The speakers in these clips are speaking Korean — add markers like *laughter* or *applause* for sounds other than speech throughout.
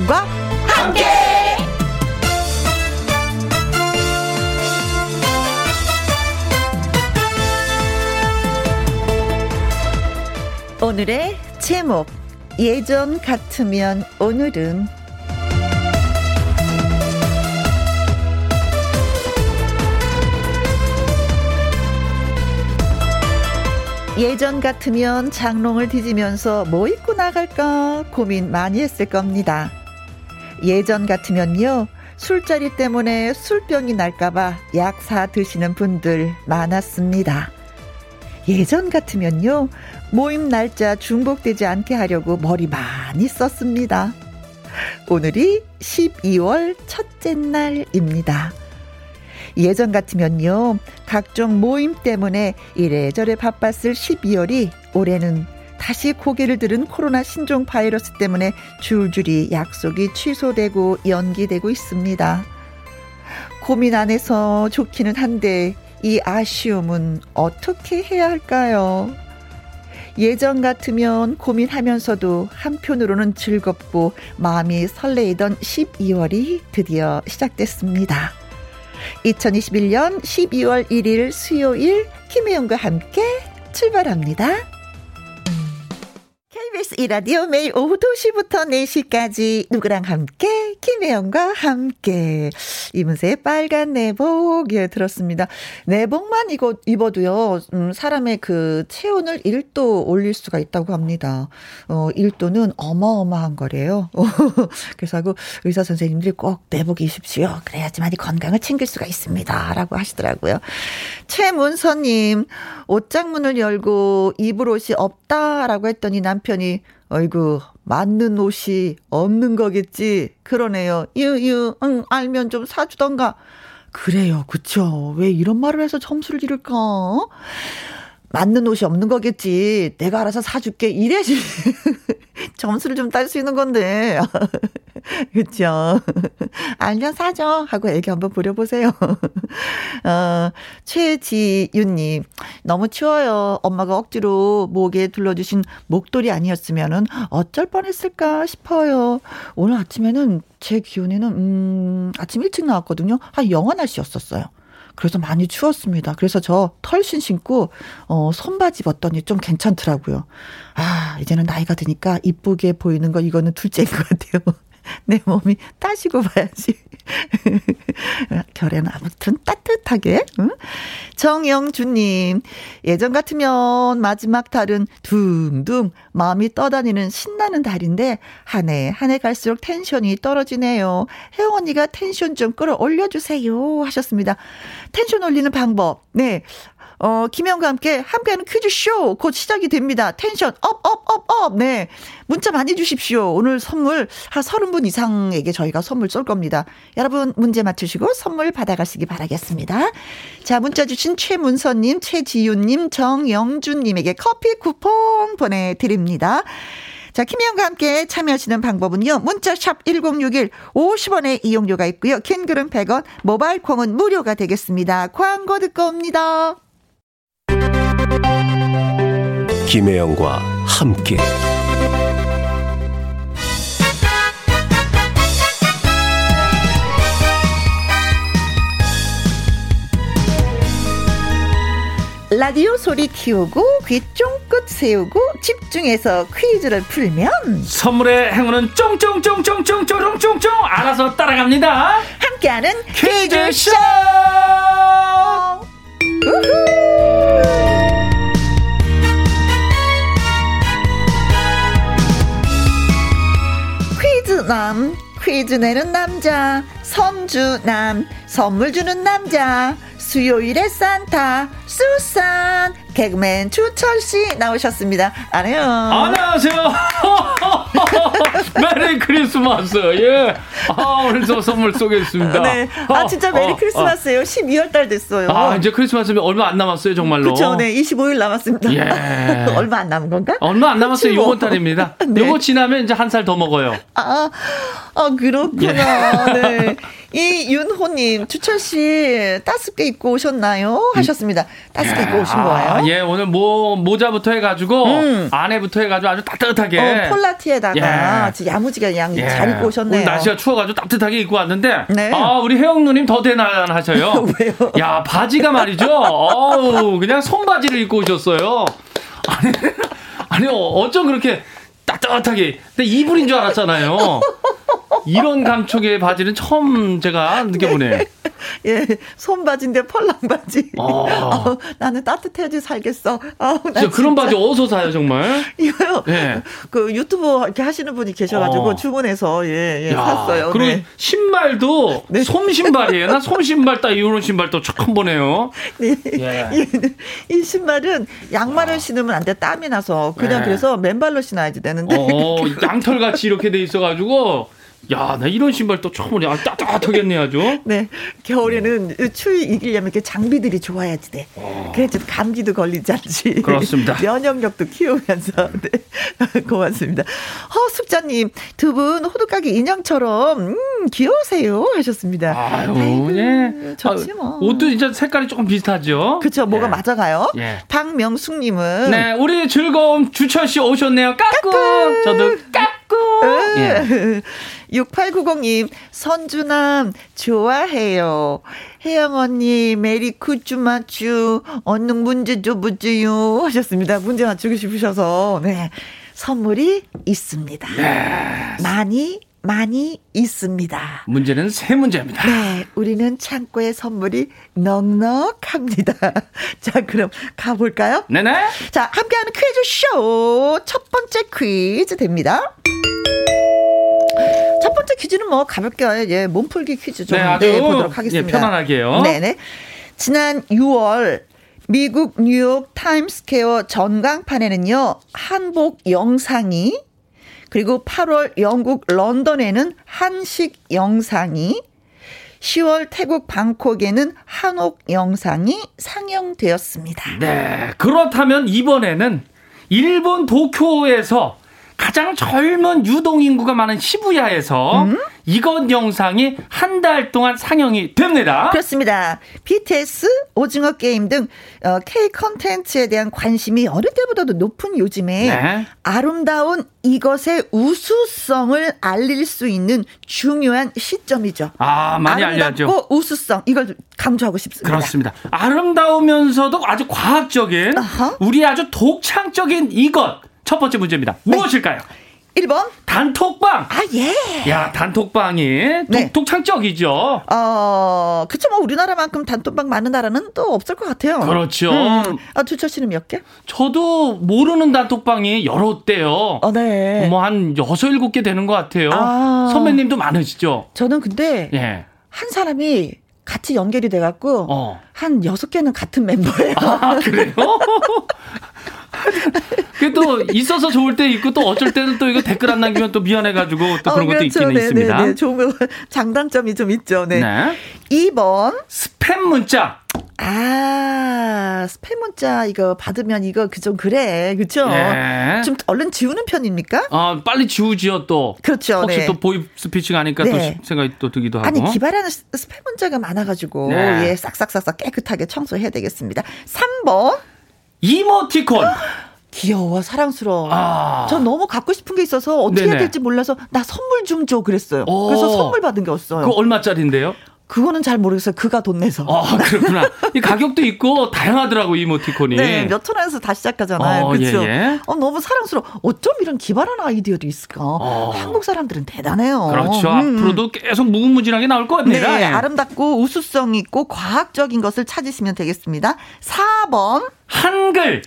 김혜영과 함께. 오늘의 제목 예전 같으면 오늘은 예전 같으면 장롱을 뒤지면서 뭐 입고 나갈까 고민 많이 했을 겁니다. 예전 같으면요. 술자리 때문에 술병이 날까봐 약 사 드시는 분들 많았습니다. 예전 같으면요. 모임 날짜 중복되지 않게 하려고 머리 많이 썼습니다. 오늘이 12월 첫째 날입니다. 예전 같으면요. 각종 모임 때문에 이래저래 바빴을 12월이 올해는 다시 고개를 들은 코로나 신종 바이러스 때문에 줄줄이 약속이 취소되고 연기되고 있습니다. 고민 안 해서 좋기는 한데 이 아쉬움은 어떻게 해야 할까요? 예전 같으면 고민하면서도 한편으로는 즐겁고 마음이 설레이던 12월이 드디어 시작됐습니다. 2021년 12월 1일 수요일 김혜영과 함께 출발합니다. KBS 이라디오 매일 오후 2시부터 4시까지 누구랑 함께 김혜영과 함께 이문세의 빨간 내복 예 들었습니다. 내복만 이거 입어도요 음, 사람의 그 체온을 1도 올릴 수가 있다고 합니다. 어 1도는 어마어마한 거래요. *laughs* 그래서 하고 의사 선생님들이 꼭 내복 입십시오. 그래야지만 이 건강을 챙길 수가 있습니다라고 하시더라고요. 최문서님 옷장문을 열고 입을 옷이 없다라고 했더니 남편 이 어이구 맞는 옷이 없는 거겠지. 그러네요. 유유 응 알면 좀 사주던가. 그래요. 그쵸. 왜 이런 말을 해서 점수를 잃을까? 맞는 옷이 없는 거겠지. 내가 알아서 사줄게. 이래지. *laughs* 점수를 좀 딸 수 있는 건데. *laughs* 그쵸. 알면 사죠. 하고 애기 한번 부려보세요. *laughs* 어, 최지윤님. 너무 추워요. 엄마가 억지로 목에 둘러주신 목도리 아니었으면은 어쩔 뻔했을까 싶어요. 오늘 아침에는 제 기온에는, 음, 아침 일찍 나왔거든요. 한 영하 날씨였었어요. 그래서 많이 추웠습니다. 그래서 저 털신 신고 어 손바지 입었더니 좀 괜찮더라고요. 아, 이제는 나이가 드니까 이쁘게 보이는 거 이거는 둘째인 것 같아요. *laughs* 내 몸이 따시고 봐야지. *laughs* 겨울에는 아무튼 따뜻하게. 응? 정영주님, 예전 같으면 마지막 달은 둥둥 마음이 떠다니는 신나는 달인데 한 해 한 해 갈수록 텐션이 떨어지네요. 혜영 언니가 텐션 좀 끌어올려주세요 하셨습니다. 텐션 올리는 방법. 네. 어, 김혜영과 함께 함께하는 퀴즈쇼 곧 시작이 됩니다. 텐션 up, up, up, up. 네. 문자 많이 주십시오. 오늘 선물 한 30분 이상에게 저희가 선물 쏠 겁니다. 여러분 문제 맞추시고 선물 받아가시기 바라겠습니다. 자, 문자 주신 최문서님, 최지윤님, 정영준님에게 커피 쿠폰 보내드립니다. 자, 김희영과 함께 참여하시는 방법은요. 문자샵 1061 50원의 이용료가 있고요. 캔 글은 100원, 모바일 콩은 무료가 되겠습니다. 광고 듣고 옵니다. 김혜영과 함께 라디오 소리 키우고 귀 쫑긋 세우고 집중해서 퀴즈를 풀면 선물의 행운은 쫑쫑쫑쫑쫑쫑쫑쫑쫑 알아서 따라갑니다. 함께하는 퀴즈쇼. 퀴즈 남 퀴즈 내는 남자 선주남 선물 주는 남자 수요일의 산타 수산 개그맨 주철 씨 나오셨습니다. 안녕. 안녕하세요. *laughs* Merry Christmas. 예. 아, 오늘 저 선물 쏘겠습니다. 네. 아, 진짜 Merry 어, Christmas예요. 어. 12월 달 됐어요. 아, 이제 크리스마스 얼마 안 남았어요, 정말로. 그렇죠. 네. 25일 남았습니다. 예. *laughs* 얼마 안 남은 건가? 얼마 안 남았어요. 뭐. 요번 달입니다. *laughs* 네. 요거 지나면 이제 한 살 더 먹어요. 아, 아 그렇구나. 예. 네. 이 윤호님, 주철 씨 따숩게 입고 오셨나요? 하셨습니다. 따뜻하게 입고 오신 거예요? 아, 예, 오늘 모, 모자부터 해가지고, 음. 안에부터 해가지고 아주 따뜻하게. 어, 폴라티에다가 예. 야무지게 양 예. 잘 입고 오셨네요. 날씨가 추워가지고 따뜻하게 입고 왔는데, 네. 아, 우리 혜영 누님 더 대단하셔요. *laughs* 왜요? 야, 바지가 말이죠. 어우, 그냥 손바지를 입고 오셨어요. 아니, *laughs* 아니, 어, 어쩜 그렇게 따뜻하게. 근데 이불인 줄 알았잖아요. 이런 감촉의 바지는 처음 제가 느껴보네. *laughs* 예, 손바지인데 펄랑 바지. 어. *laughs* 어, 나는 따뜻해야지 살겠어. 어, 나 진짜 그런 진짜 바지 어디서 사요, 정말? *laughs* 이거요. 예. 그 유튜브 이렇게 하시는 분이 계셔가지고 어. 주문해서 예, 예 야, 샀어요. 그리고 네. 신발도 네. 솜 신발이에요. 나 솜 신발 딱 이런 신발 또 처음 보네요. 네. 예. 이, 이 신발은 양말을 신으면 안 돼. 땀이 나서 그냥 네. 그래서 맨발로 신어야지 되는데. 어, 양털 같이 이렇게 돼 있어가지고, 야, 나 이런 신발 또 처음 보네. 아, 따뜻하겠네, 아주. *laughs* 네, 겨울에는 추위 이기려면 이렇게 장비들이 좋아야지 돼. 그래야지 감기도 걸리지 않지. 그렇습니다. *laughs* 면역력도 키우면서. *laughs* 네, 고맙습니다. 허숙자님, 두 분 호두까기 인형처럼 음, 귀여우세요 하셨습니다. 아유, 아이고, 예. 좋지 아, 뭐. 옷도 진짜 색깔이 조금 비슷하죠? 그쵸, 뭐가 예. 맞아가요. 예. 박명숙님은 네, 우리 즐거움 주철 씨 오셨네요. 까꿍! 저도 까꿍! 예. *laughs* 6890님, 선주남, 좋아해요. 혜영 언니, 메리 쿠쭈 맞추, 언능 문제 줘보지요. 하셨습니다. 문제 맞추고 싶으셔서, 네. 선물이 있습니다. 많이, 많이 있습니다. 문제는 세 문제입니다. 네, 우리는 창고에 선물이 넉넉합니다. *laughs* 자, 그럼 가볼까요? 네네. 자, 함께하는 퀴즈 쇼. 첫 번째 퀴즈 됩니다. 첫 번째 퀴즈는 뭐 가볍게 예, 몸풀기 퀴즈 좀 네, 아주 네, 보도록 하겠습니다. 예, 편안하게요. 네네. 지난 6월 미국 뉴욕 타임스퀘어 전광판에는요 한복 영상이 그리고 8월 영국 런던에는 한식 영상이 10월 태국 방콕에는 한옥 영상이 상영되었습니다. 네. 그렇다면 이번에는 일본 도쿄에서 가장 젊은 유동인구가 많은 시부야에서 음? 이것 영상이 한 달 동안 상영이 됩니다. 그렇습니다. BTS, 오징어 게임 등 어, K 컨텐츠에 대한 관심이 어느 때보다도 높은 요즘에 네. 아름다운 이것의 우수성을 알릴 수 있는 중요한 시점이죠. 아, 많이 알려야죠. 우수성 이걸 강조하고 싶습니다. 그렇습니다. 아름다우면서도 아주 과학적인 아하. 우리 아주 독창적인 이것 첫 번째 문제입니다. 네. 무엇일까요? 1번. 단톡방. 아, 예. 야, 단톡방이 독, 네. 독 창적이죠. 어, 그쵸, 뭐, 우리나라만큼 단톡방 많은 나라는 또 없을 것 같아요. 그렇죠. 음. 아, 주철 씨는 몇 개? 저도 모르는 단톡방이 여러 대요. 어, 네. 뭐 한 여섯 일곱 개 되는 것 같아요. 아. 선배님도 많으시죠? 저는 근데 예. 한 사람이 같이 연결이 돼갖고 어. 한 여섯 개는 같은 멤버예요. 아, 그래요? *laughs* 그게 또 있어서 좋을 때 있고 또 어쩔 때는 또 이거 댓글 안 남기면 또 미안해가지고 또 그런 어, 것도 그렇죠. 있기는 네, 있습니다. 네, 네. 좋은 거 장단점이 좀 있죠. 네. 네. 2번. 스팸 문자. 아, 스팸 문자 이거 받으면 이거 그 좀 그래. 그쵸? 예. 좀 얼른 지우는 편입니까? 어, 빨리 지우지요 또. 그렇죠. 혹시 네. 또 보이스 피싱이 아닐까 네. 또 생각이 또 들기도 하고. 아니, 기발하는 스- 스팸 문자가 많아가지고, 네. 예, 싹싹싹싹 깨끗하게 청소해야 되겠습니다. 3번. 이모티콘. 귀여워, 사랑스러워. 아. 전 너무 갖고 싶은 게 있어서 어떻게 네네. 해야 될지 몰라서 나 선물 좀 줘 그랬어요. 오. 그래서 선물 받은 게 없어요. 그거 얼마짜리인데요? 그거는 잘 모르겠어요. 그가 돈 내서. 아, 그렇구나. 이 가격도 있고 다양하더라고 이모티콘이. 네, 몇 천 원에서 다 시작하잖아요. 어, 그렇죠? 예, 예. 어, 너무 사랑스러워. 어쩜 이런 기발한 아이디어도 있을까? 어. 한국 사람들은 대단해요. 그렇죠. 음. 앞으로도 계속 무궁무진하게 나올 겁니다. 네, 예. 아름답고 우수성 있고 과학적인 것을 찾으시면 되겠습니다. 4번 한글.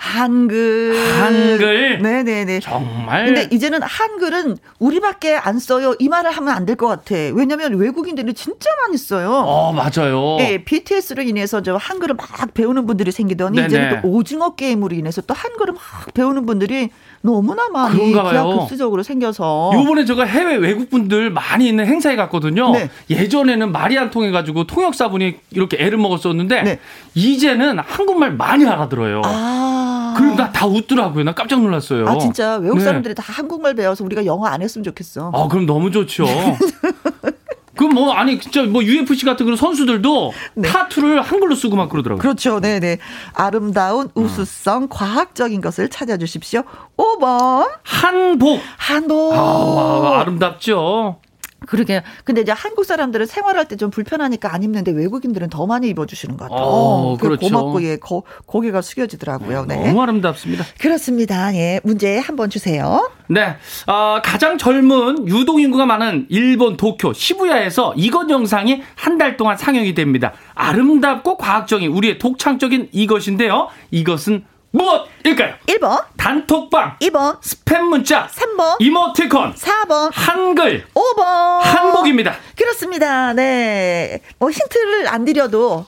한글. 한글. 네네네. 정말. 근데 이제는 한글은 우리밖에 안 써요. 이 말을 하면 안 될 것 같아. 왜냐면 외국인들이 진짜 많이 써요. 어, 맞아요. 예, BTS로 인해서 저 한글을 막 배우는 분들이 생기더니 네네. 이제는 또 오징어 게임으로 인해서 또 한글을 막 배우는 분들이 너무나 많이. 기하급수적으로 생겨서 요번에 제가 해외 외국분들 많이 있는 행사에 갔거든요. 네. 예전에는 말이 안 통해 가지고 통역사분이 이렇게 애를 먹었었는데 네. 이제는 한국말 많이 알아들어요. 아. 그리고 나 다 웃더라고요. 나 깜짝 놀랐어요. 아 진짜 외국 네. 사람들이 다 한국말 배워서 우리가 영어 안 했으면 좋겠어. 아, 그럼 너무 좋죠. *laughs* 그럼 뭐 아니 진짜 뭐 UFC 같은 그런 선수들도 네. 타투를 한글로 쓰고 막 그러더라고요. 그렇죠. 네, 네. 아름다운 우수성 음. 과학적인 것을 찾아 주십시오. 5번 한복. 한복. 아, 아 름답죠. 그러게. 근데 이제 한국 사람들은 생활할 때 좀 불편하니까 안 입는데 외국인들은 더 많이 입어주시는 것 같아요. 어, 그렇죠. 고맙고 예, 고, 고개가 숙여지더라고요. 네. 너무 아름답습니다. 그렇습니다. 예, 문제 한번 주세요. 네, 어, 가장 젊은 유동 인구가 많은 일본 도쿄 시부야에서 이것 영상이 한 달 동안 상영이 됩니다. 아름답고 과학적인 우리의 독창적인 이것인데요. 이것은 무엇일까요? 1번 단톡방 2번 스팸 문자 3번 이모티콘 4번 한글 5번 한복입니다. 그렇습니다. 네. 뭐 힌트를 안 드려도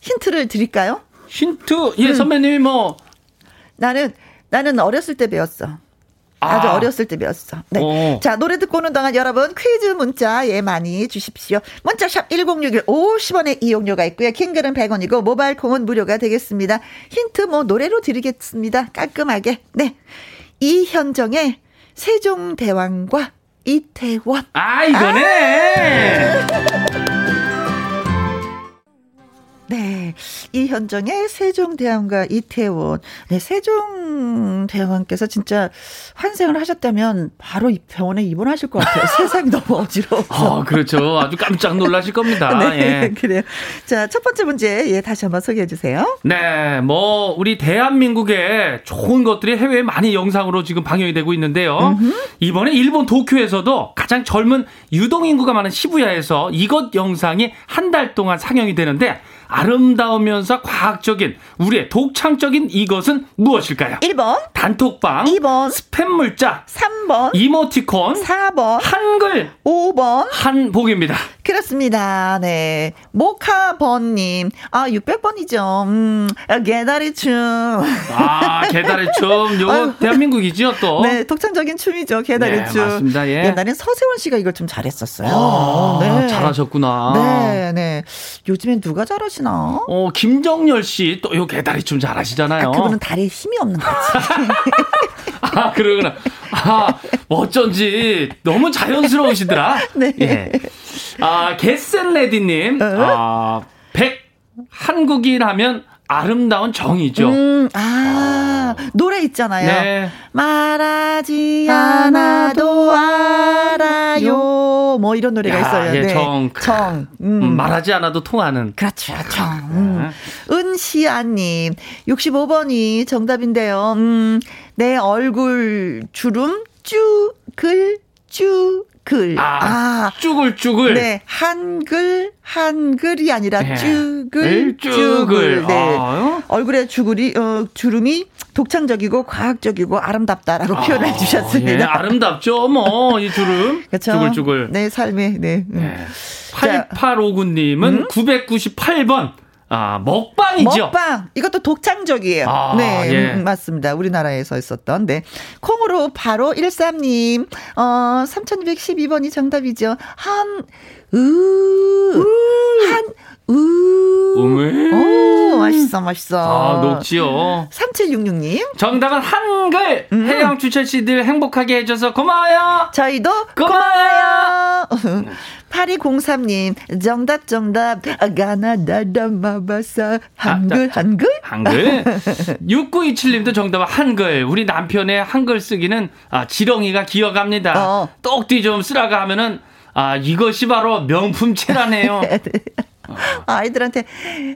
힌트를 드릴까요? 힌트 예 음. 선배님이 뭐 나는 나는 어렸을 때 배웠어. 아주 아. 어렸을 때 배웠어. 네. 오. 자, 노래 듣고 오는 동안 여러분 퀴즈 문자 예 많이 주십시오. 문자샵 1061 50원의 이용료가 있고요. 킹글은 100원이고 모바일 콩은 무료가 되겠습니다. 힌트 뭐 노래로 드리겠습니다. 깔끔하게. 네. 이현정의 세종대왕과 이태원. 아, 이거네. 아. 네. 이현정의 세종대왕과 이태원. 네, 세종대왕께서 진짜 환생을 하셨다면 바로 이 병원에 입원하실 것 같아요. *laughs* 세상이 너무 어지러워서. 아, 그렇죠. 아주 깜짝 놀라실 겁니다. *laughs* 네, 예. 그래요. 자, 첫 번째 문제, 예, 다시 한번 소개해 주세요. 네, 뭐, 우리 대한민국의 좋은 것들이 해외에 많이 영상으로 지금 방영이 되고 있는데요. 음흠. 이번에 일본 도쿄에서도 가장 젊은 유동인구가 많은 시부야에서 이것 영상이 한 달 동안 상영이 되는데 아름다우면서 과학적인 우리의 독창적인 이것은 무엇일까요? 1번 단톡방 2번 스팸 물자 3번 이모티콘 4번 한글 5번 한복입니다. 그렇습니다. 네. 모카번님. 아, 600번이죠. 음, 개다리 춤. 아, 개다리 춤. *laughs* 요거 대한민국이죠, 또. 네, 독창적인 춤이죠, 개다리춤. 네, 맞습니다. 예. 옛날엔 서세원 씨가 이걸 좀 잘했었어요. 아, 네. 잘하셨구나. 네, 네. 요즘엔 누가 잘하시나? 어, 김정열 씨, 또 요 개다리 춤 잘하시잖아요. 아, 그분은 다리에 힘이 없는 거지. *laughs* 아, 그러구나. 아, 어쩐지 너무 자연스러우시더라. *laughs* 네. 예. 아, 게센레디님. 어? 아, 백 한국인 하면 아름다운 정이죠. 음, 아, 아, 노래 있잖아요. 네. 말하지 않아도 알아요. 뭐 이런 노래가 야, 있어요. 예, 네. 정. 정. 음. 음. 말하지 않아도 통하는. 그렇죠. 정. 음. 은시아님, 65번이 정답인데요. 음, 내 얼굴 주름 쭈글 쭈 글. 아, 아, 쭈글 쭈글. 네, 한글, 한글이 아니라 네. 쭈글, 쭈글. 네. 아, 얼굴에 주글이, 어, 주름이 독창적이고 과학적이고 아름답다라고 아, 표현해 주셨습니다. 예, 아름답죠, 뭐, 이 주름. *laughs* 그렇죠. 쭈글 쭈글. 네, 삶의, 네. 음. 네. 8859님은 음? 998번. 아, 먹방이죠. 먹방. 이것도 독창적이에요. 아, 네, 예. 음, 맞습니다. 우리나라에서 있었던. 네. 콩으로 바로 13님, 어, 3212번이 정답이죠. 한, 으, 한, 으. 음에. 오, 맛있어, 맛있어. 아, 녹지요. 3766님. 정답은 한글. 음. 혜영 주철 씨들 행복하게 해줘서 고마워요. 저희도 고마워요. 고마워요. *laughs* 8203님, 정답, 정답. 가나다다마바사. 한글, 아, 한글? 한글? *laughs* 6927님도 정답은 한글. 우리 남편의 한글 쓰기는 아, 지렁이가 기어갑니다. 어. 똑띠 좀 쓰라가 하면은 아, 이것이 바로 명품체라네요. *laughs* 아이들한테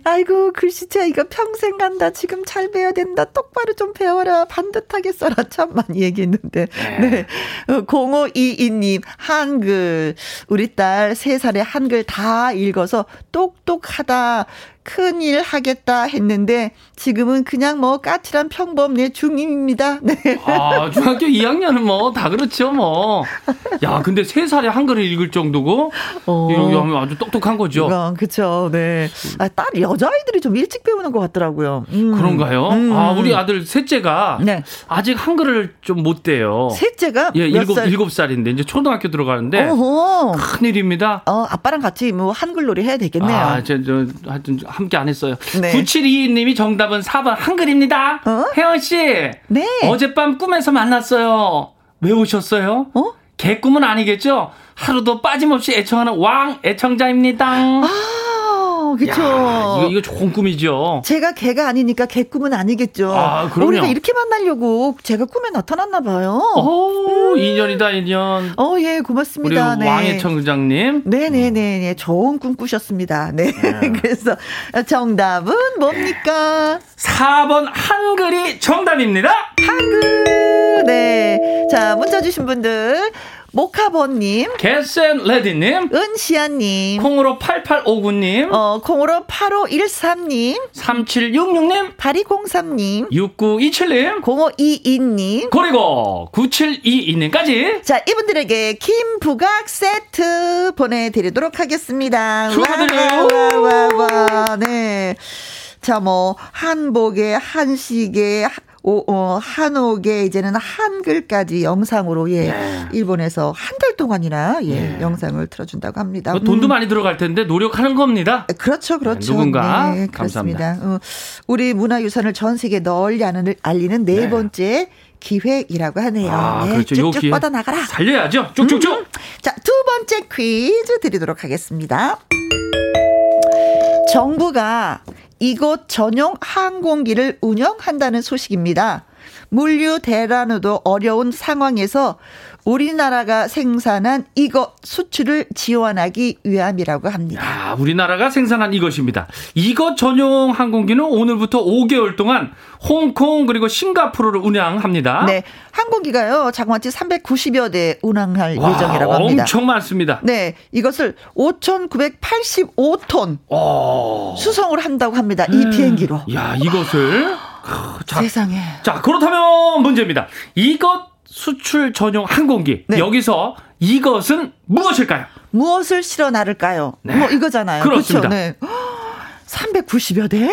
아이고 글씨체 이거 평생 간다. 지금 잘 배워야 된다. 똑바로 좀 배워라. 반듯하게 써라. 참 많이 얘기했는데. 네, 네. 0522님 어, 한글. 우리 딸 3살에 한글 다 읽어서 똑똑하다 큰일 하겠다 했는데 지금은 그냥 뭐 까칠한 평범 내 중임입니다. *laughs* 네. 아, 중학교 2학년은 뭐 다 그렇죠, 뭐. 야, 근데 3살에 한글을 읽을 정도고 어. 이거 아주 똑똑한 거죠. 어, 그렇죠. 네. 아, 딸 여자아이들이 좀 일찍 배우는 것 같더라고요. 음. 그런가요? 음. 아, 우리 아들 셋째가 네. 아직 한글을 좀 못 돼요. 셋째가 예, 일곱 살? 일곱 살인데 이제 초등학교 들어가는데 큰일입니다. 어, 아빠랑 같이 뭐 한글놀이 해야 되겠네요. 아, 저, 저 하여튼 함께 안 했어요. 네. 9722님이 정답은 4번 한글입니다. 어? 혜원 씨. 네. 어젯밤 꿈에서 만났어요. 왜 오셨어요? 어? 개꿈은 아니겠죠? 하루도 빠짐없이 애청하는 왕 애청자입니다. 아, 그쵸. 야, 이거, 이거 좋은 꿈이죠. 제가 개가 아니니까 개 꿈은 아니겠죠. 아, 그럼요. 우리가 이렇게 만나려고 제가 꿈에 나타났나 봐요. 오, 음. 인연이다, 인연. 어, 예, 고맙습니다. 우리 네. 왕애청장님. 네네네, 네. 좋은 꿈 꾸셨습니다. 네. 네. *laughs* 그래서 정답은 뭡니까? 4번 한글이 정답입니다. 한글. 네. 자, 문자 주신 분들. 모카버님, 개센 레디님. 은시아님, 콩으로 8859님. 어, 콩으로 8513님, 3766님. 8203님, 6927님. 0522님. 그리고 9722님까지. 자, 이분들에게 김부각 세트 보내드리도록 하겠습니다. 축하드려요. 와, 와, 와, 와, 네. 자, 뭐, 한복에, 한식에, 하- 오, 어, 한옥에, 이제는 한글까지 영상으로, 예, 네. 일본에서 한 달 동안이나, 예, 네. 영상을 틀어준다고 합니다. 뭐 돈도 음. 많이 들어갈 텐데 노력하는 겁니다. 그렇죠, 그렇죠. 누군가 네, 그렇습니다. 어, 우리 문화유산을 전 세계 널리 알리는 네, 네. 번째 기획이라고 하네요. 아, 네, 그렇죠. 요 쭉쭉 기회 뻗어 나가라. 살려야죠. 쭉쭉쭉. 음. 자, 두 번째 퀴즈 드리도록 하겠습니다. 정부가 이곳 전용 항공기를 운영한다는 소식입니다. 물류 대란으로 어려운 상황에서 우리나라가 생산한 이것 수출을 지원하기 위함이라고 합니다. 야, 우리나라가 생산한 이것입니다. 이것 전용 항공기는 오늘부터 5개월 동안 홍콩 그리고 싱가포르를 운항합니다. 네, 항공기가요 자그마치 390여 대 운항할 와, 예정이라고 합니다. 엄청 많습니다. 네, 이것을 5,985톤 어. 수송을 한다고 합니다. 이 비행기로. 야, 이것을 크, 자, 세상에. 자, 그렇다면 문제입니다. 이것 수출 전용 항공기. 네. 여기서 이것은 무엇일까요? 무엇을 실어 나를까요? 네. 뭐 이거잖아요. 그렇습니다. 그렇죠? 네. *gasps* 390여 대?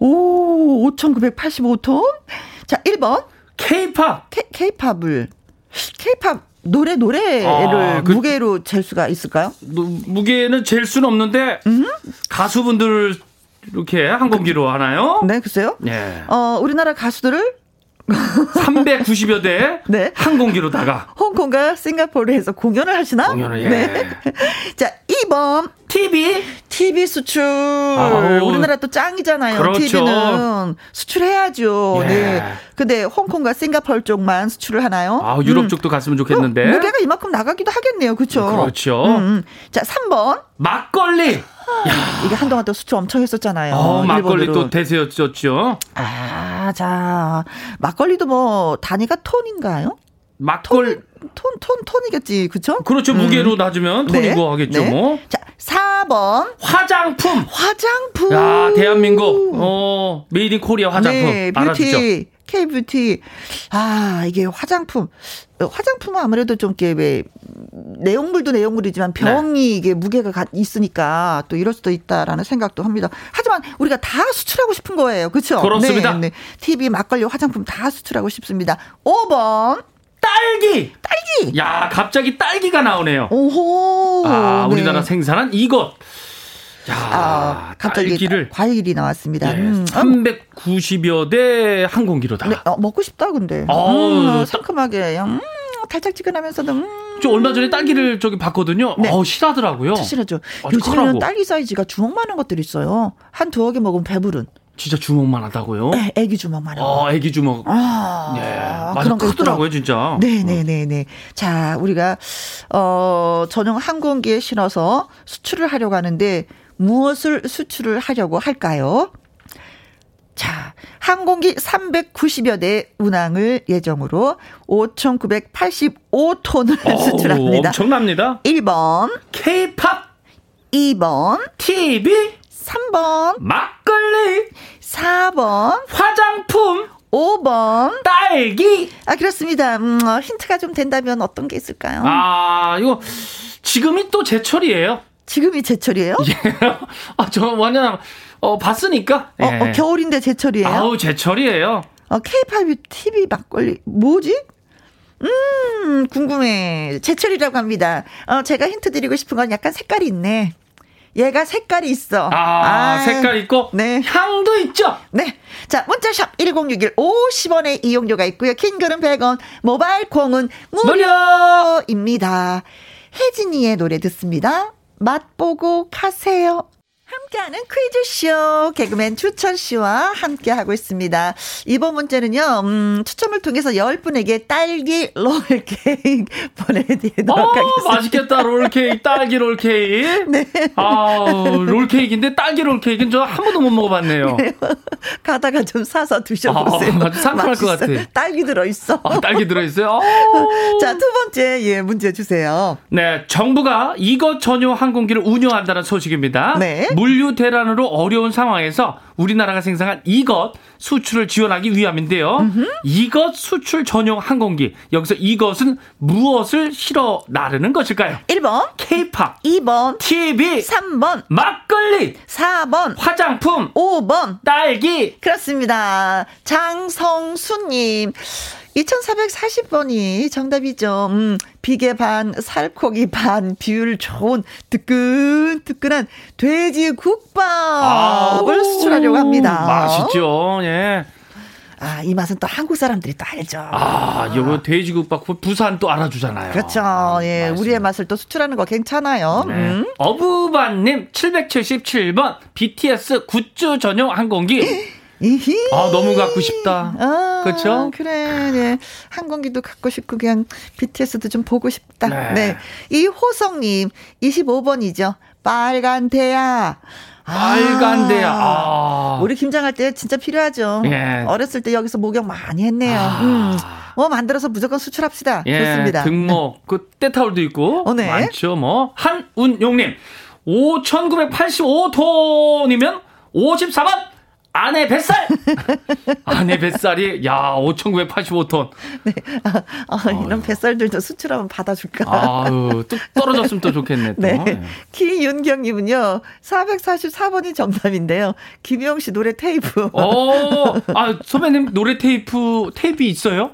오, 5,985톤? 자, 1번. 케이팝. K-팝을. K-팝 노래, 노래를 아, 그- 무게로 잴 수가 있을까요? 무게는 잴 수는 없는데 음? 가수분들 이렇게 항공기로 하나요? 네, 글쎄요. 네. 어, 우리나라 가수들을 390여 대 *laughs* 네. 항공기로다가 홍콩과 싱가포르에서 공연을 하시나? 공연을 예. 네. *laughs* 자, 2번. TV TV 수출. 아우. 우리나라 또 짱이잖아요. 그렇죠. TV는 수출해야죠. 예. 네. 근데 홍콩과 싱가포르 쪽만 수출을 하나요? 아, 유럽 음. 쪽도 갔으면 좋겠는데. 무게가 이만큼 나가기도 하겠네요. 그렇죠? 그렇죠. 음, 음. 자, 3번. 막걸리. 이게 한동안 또 수출 엄청 했었잖아요. 어, 막걸리. 또 대세였죠. 아, 자. 막걸리도 뭐 단위가 톤인가요? 막걸리 톤, 톤, 톤이겠지. 그쵸? 그렇죠. 무게로 나누면 톤이고 네. 하겠죠. 네. 뭐. 자, 4번. 화장품. 화장품. 야, 대한민국 어, made in Korea 화장품 네, 알아주죠. 뷰티, K-뷰티. 아, 이게 화장품. 어, 화장품은 아무래도 좀 이렇게 왜, 내용물도 내용물이지만 네. 병이 이게 무게가 가- 있으니까 또 이럴 수도 있다라는 생각도 합니다. 하지만 우리가 다 수출하고 싶은 거예요. 그렇죠? 그렇습니다. 네, 네. TV, 막걸리, 화장품 다 수출하고 싶습니다. 5번. 딸기. 딸기. 야, 갑자기 딸기가 나오네요. 오호. 아, 네. 우리나라 생산한 이것. 야, 아, 갑자기 딸기를 과일이 나왔습니다. 예, 음. 390여 대 항공기로다가. 네, 어, 먹고 싶다 근데. 어우, 음, 따- 상큼하게. 음, 달짝지근하면서도 음. 저 얼마 전에 딸기를 저기 봤거든요. 네. 어, 실하더라고요. 사실하죠. 아주 요즘에는. 딸기 사이즈가 주먹만한 것들이 있어요. 한 두어 개 먹으면 배부른. 진짜 주먹만 하다고요? 애, 애기 주먹만한. 거. 어, 애기 주먹. 아, 예. 그런 거 크더라고요. 진짜. 네네네네. 자, 우리가, 어, 전용 항공기에 실어서 수출을 하려고 하는데, 무엇을 수출을 하려고 할까요? 자, 항공기 390여 대 운항을 예정으로 5,985톤을 어우, 수출합니다. 엄청납니다. 1번, 케이팝, 2번, TV, 3번, 막걸리, 4번, 화장품, 5번. 딸기. 아, 그렇습니다. 음, 어, 힌트가 좀 된다면 어떤 게 있을까요? 아, 이거 지금이 또 제철이에요. 지금이 제철이에요? *laughs* 아, 저 완전 어 봤으니까. 어, 예. 어, 겨울인데 제철이에요? 아우, 제철이에요. 어, K-팝이 TV 막걸리 뭐지? 음, 궁금해. 제철이라고 합니다. 어, 제가 힌트 드리고 싶은 건 약간 색깔이 있네. 얘가 색깔이 있어. 아, 아 색깔 있고 네. 향도 있죠. 네. 자, 문자샵 1061 50원의 이용료가 있고요. 킹글은 100원, 모바일 콩은 무료입니다. 혜진이의 노래 듣습니다. 맛보고 가세요. 함께하는 퀴즈쇼 개그맨 추천 씨와 함께하고 있습니다. 이번 문제는요, 음, 추첨을 통해서 10분에게 딸기 롤케이크 *laughs* 보내드리도록 어, 하겠습니다. 맛있겠다, 롤케이크, 딸기 롤케이크. *laughs* 네. 아 롤케이크인데 딸기 롤케이크는 저 한 번도 못 먹어봤네요. 네. *laughs* 가다가 좀 사서 드셔보세요. 아, 상큼할 것 같아. 딸기 들어있어. 아, 딸기 들어있어요? 자, 두 번째, 예, 문제 주세요. 네, 정부가 이것 전용 항공기를 운영한다는 소식입니다. 네. 물류 대란으로 어려운 상황에서 우리나라가 생산한 이것 수출을 지원하기 위함인데요. 음흠. 이것 수출 전용 항공기. 여기서 이것은 무엇을 실어 나르는 것일까요? 1번 케이팝 2번 TV 3번 막걸리 4번 화장품 5번 딸기 그렇습니다. 장성수님 2440번이 정답이죠. 음, 비계 반, 살코기 반, 비율 좋은 뜨끈뜨끈한 돼지 국밥을 수출하려고 합니다. 맛있죠. 예. 아, 이 맛은 또 한국 사람들이 또 알죠. 아, 이거 돼지국밥 부산 또 알아주잖아요. 그렇죠. 아, 예, 맛있습니다. 우리의 맛을 또 수출하는 거 괜찮아요. 네. 음. 어부반님 777번 BTS 굿즈 전용 항공기. *gasps* 이히. 아, 너무 갖고 싶다. 아, 그렇죠? 그래. 네. 항공기도 갖고 싶고 그냥 BTS도 좀 보고 싶다. 네. 네. 이호성 님 25번이죠. 빨간 대야. 빨간 대야. 아. 우리 김장할 때 진짜 필요하죠. 예. 어렸을 때 여기서 목욕 많이 했네요. 아. 음. 뭐 만들어서 무조건 수출합시다. 예. 좋습니다. 등목, 네. 그 때타올도 있고 어, 네. 많죠. 뭐 한운용님 5,985톤이면 54번 아내 뱃살! *laughs* 아내 뱃살이, 야, 5,985톤. 네. 아, 아, 이런 뱃살들도 수출하면 받아줄까. 아유, 뚝 떨어졌으면 또 좋겠네. 또. 네. 네. 키윤경님은요, 444번이 정답인데요. 김영 씨 노래 테이프. 어, 아, 선배님 노래 테이프, 테이프 있어요?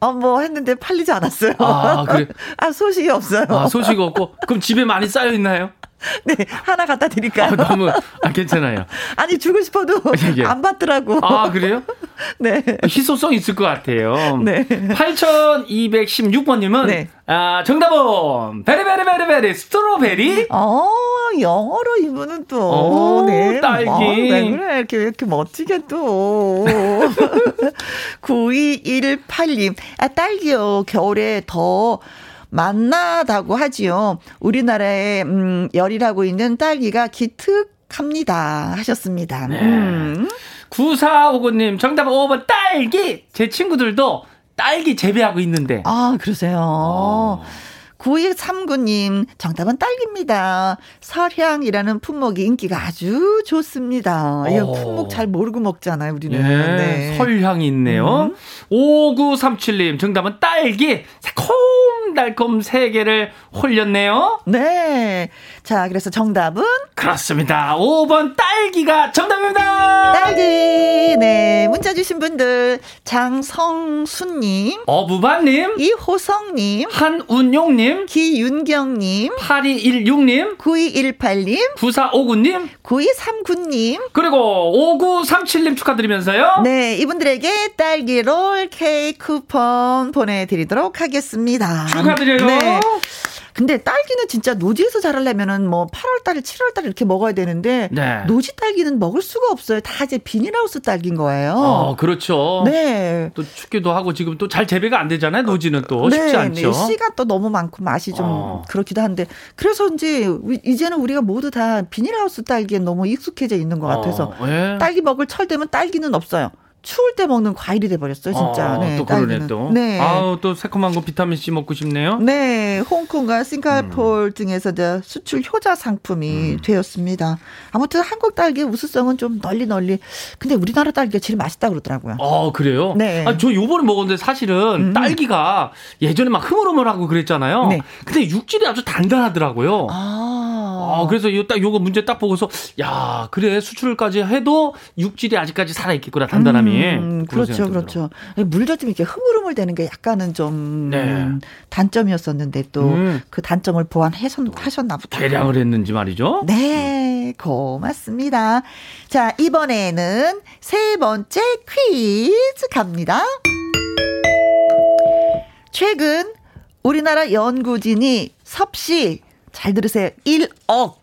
어, 뭐 했는데 팔리지 않았어요. 아, 그래. 아, 소식이 없어요. 아, 소식 없고. 그럼 집에 많이 쌓여 있나요? *laughs* 네, 하나 갖다 드릴까요? 아, 너무, 아, 괜찮아요. *laughs* 아니, 주고 싶어도 예. 안 받더라고. 아, 그래요? *laughs* 네. 희소성 있을 것 같아요. 네. 8216번님은, 네. 아, 정답은, 베리베리베리베리, 스트로베리? 어, 영어로 이분은 또, 오, 네. 딸기. 어, 왜 그래, 이렇게, 이렇게 멋지게 또. 9218님, 아, 딸기요. 겨울에 더, 만나다고 하지요. 우리나라에 음, 열일하고 있는 딸기가 기특합니다. 하셨습니다. 네. 음. 9459님 정답 5번 딸기. 제 친구들도 딸기 재배하고 있는데. 아, 그러세요. 어. 9239님, 정답은 딸기입니다. 설향이라는 품목이 인기가 아주 좋습니다. 이 어. 품목 잘 모르고 먹잖아요, 우리는. 예, 네. 설향이 있네요. 음. 5937님, 정답은 딸기. 새콤달콤 세 개를 홀렸네요. 네. 자, 그래서 정답은? 그렇습니다. 5번 딸기가 정답입니다. 딸기. 네. 문자 주신 분들, 장성수님. 어부바님. 이호성님. 한운용님. 기윤경님. 8216님. 9218님. 9459님. 9239님. 그리고 5937님 축하드리면서요. 네. 이분들에게 딸기 롤 케이크 쿠폰 보내드리도록 하겠습니다. 축하드려요. 네. 근데 딸기는 진짜 노지에서 자라려면은 뭐 8월 달에 7월 달에 이렇게 먹어야 되는데 네. 노지 딸기는 먹을 수가 없어요. 다 이제 비닐하우스 딸기인 거예요. 어, 그렇죠. 네. 또 춥기도 하고 지금 또 잘 재배가 안 되잖아요. 노지는 또 네, 쉽지 않죠. 네. 씨가 또 너무 많고 맛이 좀 어. 그렇기도 한데 그래서 이제 이제는 우리가 모두 다 비닐하우스 딸기에 너무 익숙해져 있는 것 같아서 어, 예. 딸기 먹을 철 되면 딸기는 없어요. 추울 때 먹는 과일이 돼 버렸어요, 진짜. 아, 네, 또 그러네 또. 네. 아우 또 새콤한 거 비타민 C 먹고 싶네요. 네, 홍콩과 싱가폴 음. 등에서 수출 효자 상품이 음. 되었습니다. 아무튼 한국 딸기의 우수성은 좀 널리 널리. 근데 우리나라 딸기가 제일 맛있다 그러더라고요. 아 그래요? 네. 아, 저 요번에 먹었는데 사실은 음. 딸기가 예전에 막 흐물흐물하고 그랬잖아요. 네. 근데 육질이 아주 단단하더라고요. 아. 어, 그래서 요딱 요거 문제 딱 보고서 야 그래 수출까지 해도 육질이 아직까지 살아 있겠구나 단단함이. 음, 그렇죠, 그렇죠. 물도 좀 이렇게 흐물흐물 되는 게 약간은 좀 네. 단점이었었는데 또그 음. 그 단점을 보완하셨나 보다. 개량을 했는지 말이죠. 네, 고맙습니다. 자 이번에는 세 번째 퀴즈 갑니다. 최근 우리나라 연구진이 섭씨 잘 들으세요. 1억.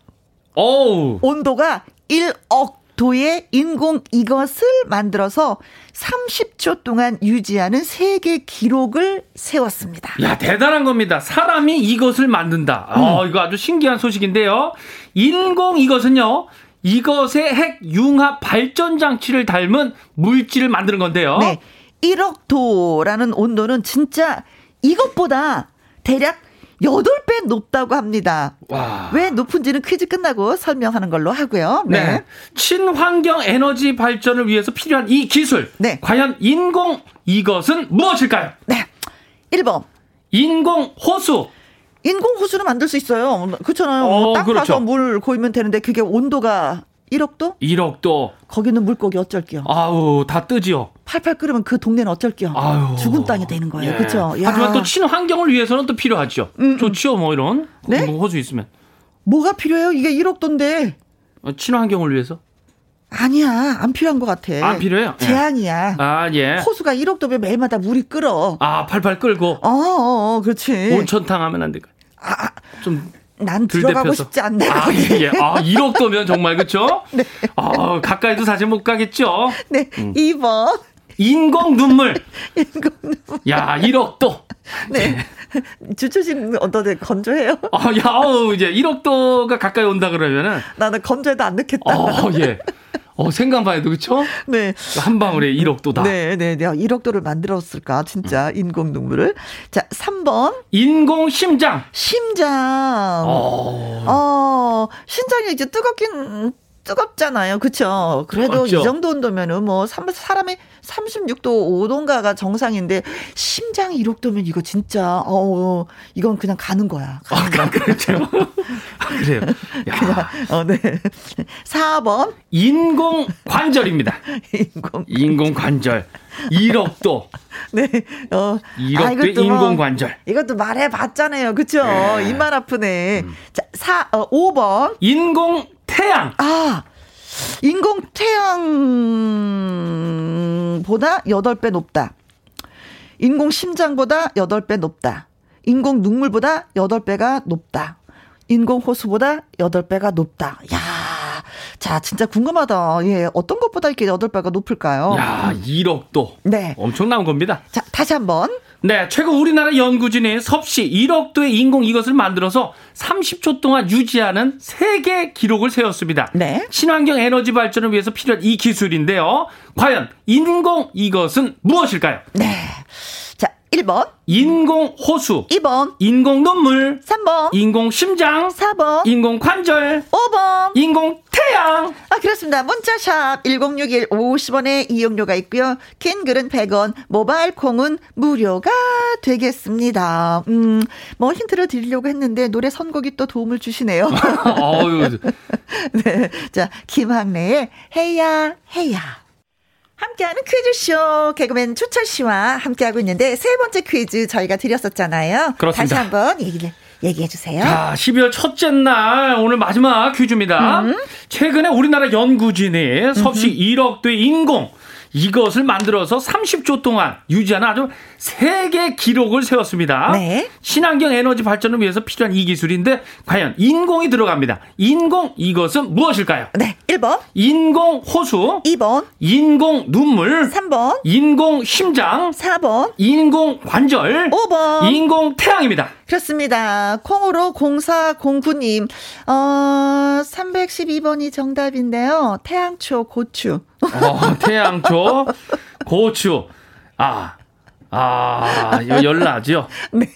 오. 온도가 1억 도의 인공 이것을 만들어서 30초 동안 유지하는 세계 기록을 세웠습니다. 야, 대단한 겁니다. 사람이 이것을 만든다. 음. 어, 이거 아주 신기한 소식인데요. 인공 이것은요. 이것의 핵 융합 발전 장치를 닮은 물질을 만드는 건데요. 네. 1억 도라는 온도는 진짜 이것보다 대략 8배 높다고 합니다. 와. 왜 높은지는 퀴즈 끝나고 설명하는 걸로 하고요. 네. 네. 친환경 에너지 발전을 위해서 필요한 이 기술. 네. 과연 인공 이것은 무엇일까요? 네. 1번. 인공 호수. 인공 호수를 만들 수 있어요. 그렇잖아요. 어, 땅 그렇죠. 파서 물 고이면 되는데 그게 온도가 1억도? 1억도. 거기는 물고기 어쩔게요. 아우, 다 뜨지요. 팔팔 끓으면 그 동네는 어쩔게요. 아유. 죽은 땅이 되는 거예요. 예. 그렇죠? 하지만 또 친환경을 위해서는 또 필요하죠. 음, 음. 좋지요, 뭐 이런. 네? 뭐 호수 있으면. 뭐가 필요해요? 이게 1억도인데. 어, 친환경을 위해서? 아니야, 안 필요한 것 같아. 안 필요해요? 예. 재앙이야. 아, 예. 호수가 1억 도면 매일마다 물이 끓어. 아, 팔팔 끓고. 어, 어, 어 그렇지. 온천탕 하면 안 될까? 아, 아. 좀. 난 들어가고 싶지 않네. 아, 예. 아, *laughs* 1억 도면 정말 그렇죠? 네. 아, 가까이도 사실 못 가겠죠. 네. 음. 2번. 인공 눈물. *laughs* 인공 눈물. 야, 1억 도. 네. 주초신 어떠세 건조해요? 아, 야, 어, 이제 1억 도가 가까이 온다 그러면은 나는 건조해도 안 넣겠다. 어, 예. 어, 생각만 해도 그쵸? 네. 한 방울에 1억 도다. 네, 네, 네. 1억 도를 만들었을까, 진짜, 음. 인공 눈물을. 자, 3번. 인공 심장. 심장. 어, 어 심장이 이제 뜨겁긴 뜨겁잖아요. 그쵸? 그래도 맞죠? 이 정도 온도면은 뭐, 사람의 36도 5도인가가 정상인데, 심장이 1억도면 이거 진짜, 어, 이건 그냥 가는 거야. 가는 *laughs* 아, 그렇죠. 그래요. 그냥, 어, 네. 4번. 인공 관절입니다. 인공. 인공 관절. 1억도. 네. 어. 1억도 아, 인공 뭐, 관절. 이것도 말해 봤잖아요. 그쵸? 네. 입만 아프네. 음. 자, 4, 어, 5번. 인공 태양. 아, 인공 태양보다 8배 높다. 인공 심장보다 8배 높다. 인공 눈물보다 8배가 높다. 인공 호수보다 8배가 높다. 야 자, 진짜 궁금하다. 예, 어떤 것보다 이렇게 8배가 높을까요? 야, 1억도. 네. 엄청난 겁니다. 자, 다시 한 번. 네, 최근 우리나라 연구진이 섭씨 1억 도의 인공 이것을 만들어서 30초 동안 유지하는 세계 기록을 세웠습니다. 네. 친환경 에너지 발전을 위해서 필요한 이 기술인데요. 과연 인공 이것은 무엇일까요? 네. 1번. 인공 호수. 2번. 인공 눈물. 3번. 인공 심장. 4번. 인공 관절. 5번. 인공 태양. 아, 그렇습니다. 문자샵 1061 50원의 이용료가 있고요. 긴 글은 100원, 모바일 콩은 무료가 되겠습니다. 음, 뭐 힌트를 드리려고 했는데 노래 선곡이 또 도움을 주시네요. *laughs* *laughs* 네. 자, 김학래의 해야 해야. 함께하는 퀴즈쇼 개그맨 추철 씨와 함께하고 있는데 세 번째 퀴즈 저희가 드렸었잖아요. 그렇습니다. 다시 한번 얘기를 얘기해 주세요. 자, 12월 첫째 날 오늘 마지막 퀴즈입니다. 음. 최근에 우리나라 연구진이 섭씨 1억도의 인공 이것을 만들어서 30초 동안 유지하는 아주 세계 기록을 세웠습니다. 네. 친환경 에너지 발전을 위해서 필요한 이 기술인데 과연 인공이 들어갑니다. 인공 이것은 무엇일까요? 네. 1번. 인공 호수. 2번. 인공 눈물. 3번. 인공 심장. 4번. 인공 관절. 5번. 인공 태양입니다. 그렇습니다. 콩으로 0409님, 어, 312번이 정답인데요. 태양초, 고추. 어, 태양초, 고추. 아, 아, 이거 열나죠? *laughs* 네.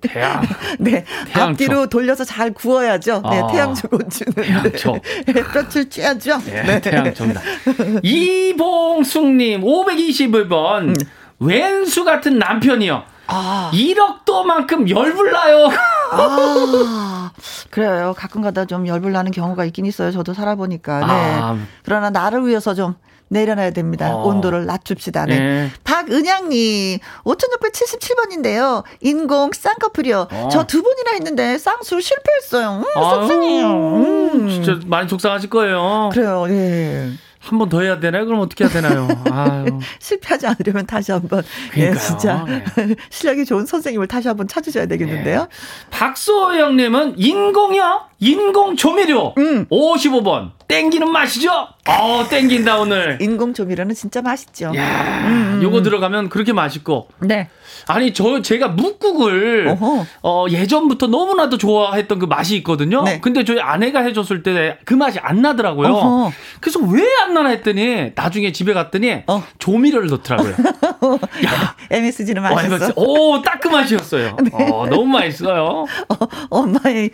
태양. 네. 태양초. 앞뒤로 돌려서 잘 구워야죠. 네, 아, 태양초 고추는. 태양초. *laughs* 네. 햇볕을 쬐야죠. 네, 네. 태양초입니다. *laughs* 이봉숙님, 521번. 음. 왼수 같은 남편이요. 아. 1억도만큼 열불나요. 아, 그래요. 가끔가다 좀 열불 나는 경우가 있긴 있어요. 저도 살아보니까. 네. 아. 그러나 나를 위해서 좀 내려놔야 됩니다. 어. 온도를 낮춥시다. 네. 네. 박은양님, 5677번인데요. 인공 쌍꺼풀이요. 어. 저두 번이나 했는데 쌍수 실패했어요. 음, 속상해요. 음. 진짜 많이 속상하실 거예요. 그래요, 예. 한 번 더 해야 되나요? 그럼 어떻게 해야 되나요? 아유. *laughs* 실패하지 않으려면 다시 한번 예, 진짜 네. *laughs* 실력이 좋은 선생님을 다시 한번 찾으셔야 되겠는데요. 네. 박소영님은 인공이요? 인공 조미료 음. 55번 땡기는 맛이죠? 어 땡긴다 오늘. 인공 조미료는 진짜 맛있죠. 야, 음, 음, 요거 음. 들어가면 그렇게 맛있고. 네. 아니 저 제가 묵국을 어허. 어 예전부터 너무나도 좋아했던 그 맛이 있거든요. 네. 근데 저희 아내가 해줬을 때 그 맛이 안 나더라고요. 어허. 그래서 왜 안 나나 했더니 나중에 집에 갔더니 어. 조미료를 넣더라고요. *laughs* 야 MSG는 맛있어. 오 딱 그 맛이었어요. 네. 어, 너무 맛있어요. 어, 엄마의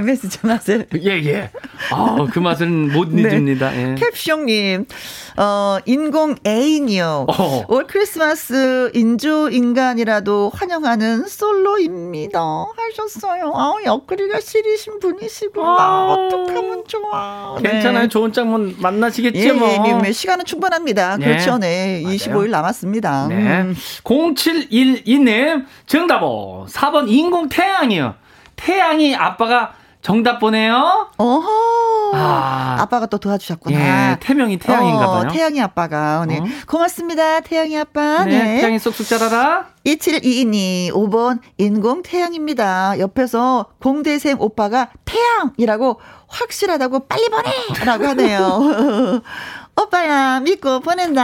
MSG *laughs* 맛을. 예 예. 아 그 맛은 못 네. 잊습니다. 예. 캡숑님, 어 인공 애인이요. 어. 올 크리스마스 인조 인간이라도 환영하는 솔로입니다. 하셨어요. 아, 엮으리가 시리신 분이시구나. 아, 어떡하면 좋아. 괜찮아요. 네. 좋은 짝만 만나시겠죠, 예, 뭐. 예, 예, 시간은 충분합니다. 네. 그렇죠, 네. 맞아요. 25일 남았습니다. 네. 음. 0712님, 정답은 4번 인공 태양이요. 태양이 아빠가 정답 보내요. 어허. 아. 아빠가 또 도와주셨구나. 예, 태명이 태양인가 어, 봐요. 어, 태양이 아빠가. 네. 어? 고맙습니다. 태양이 아빠. 네. 네. 태양이 쏙쏙 자라라. 2722님, 5번 인공 태양입니다. 옆에서 공대생 오빠가 태양이라고 확실하다고 빨리 보내! 라고 하네요. *laughs* 오빠야 믿고 보낸다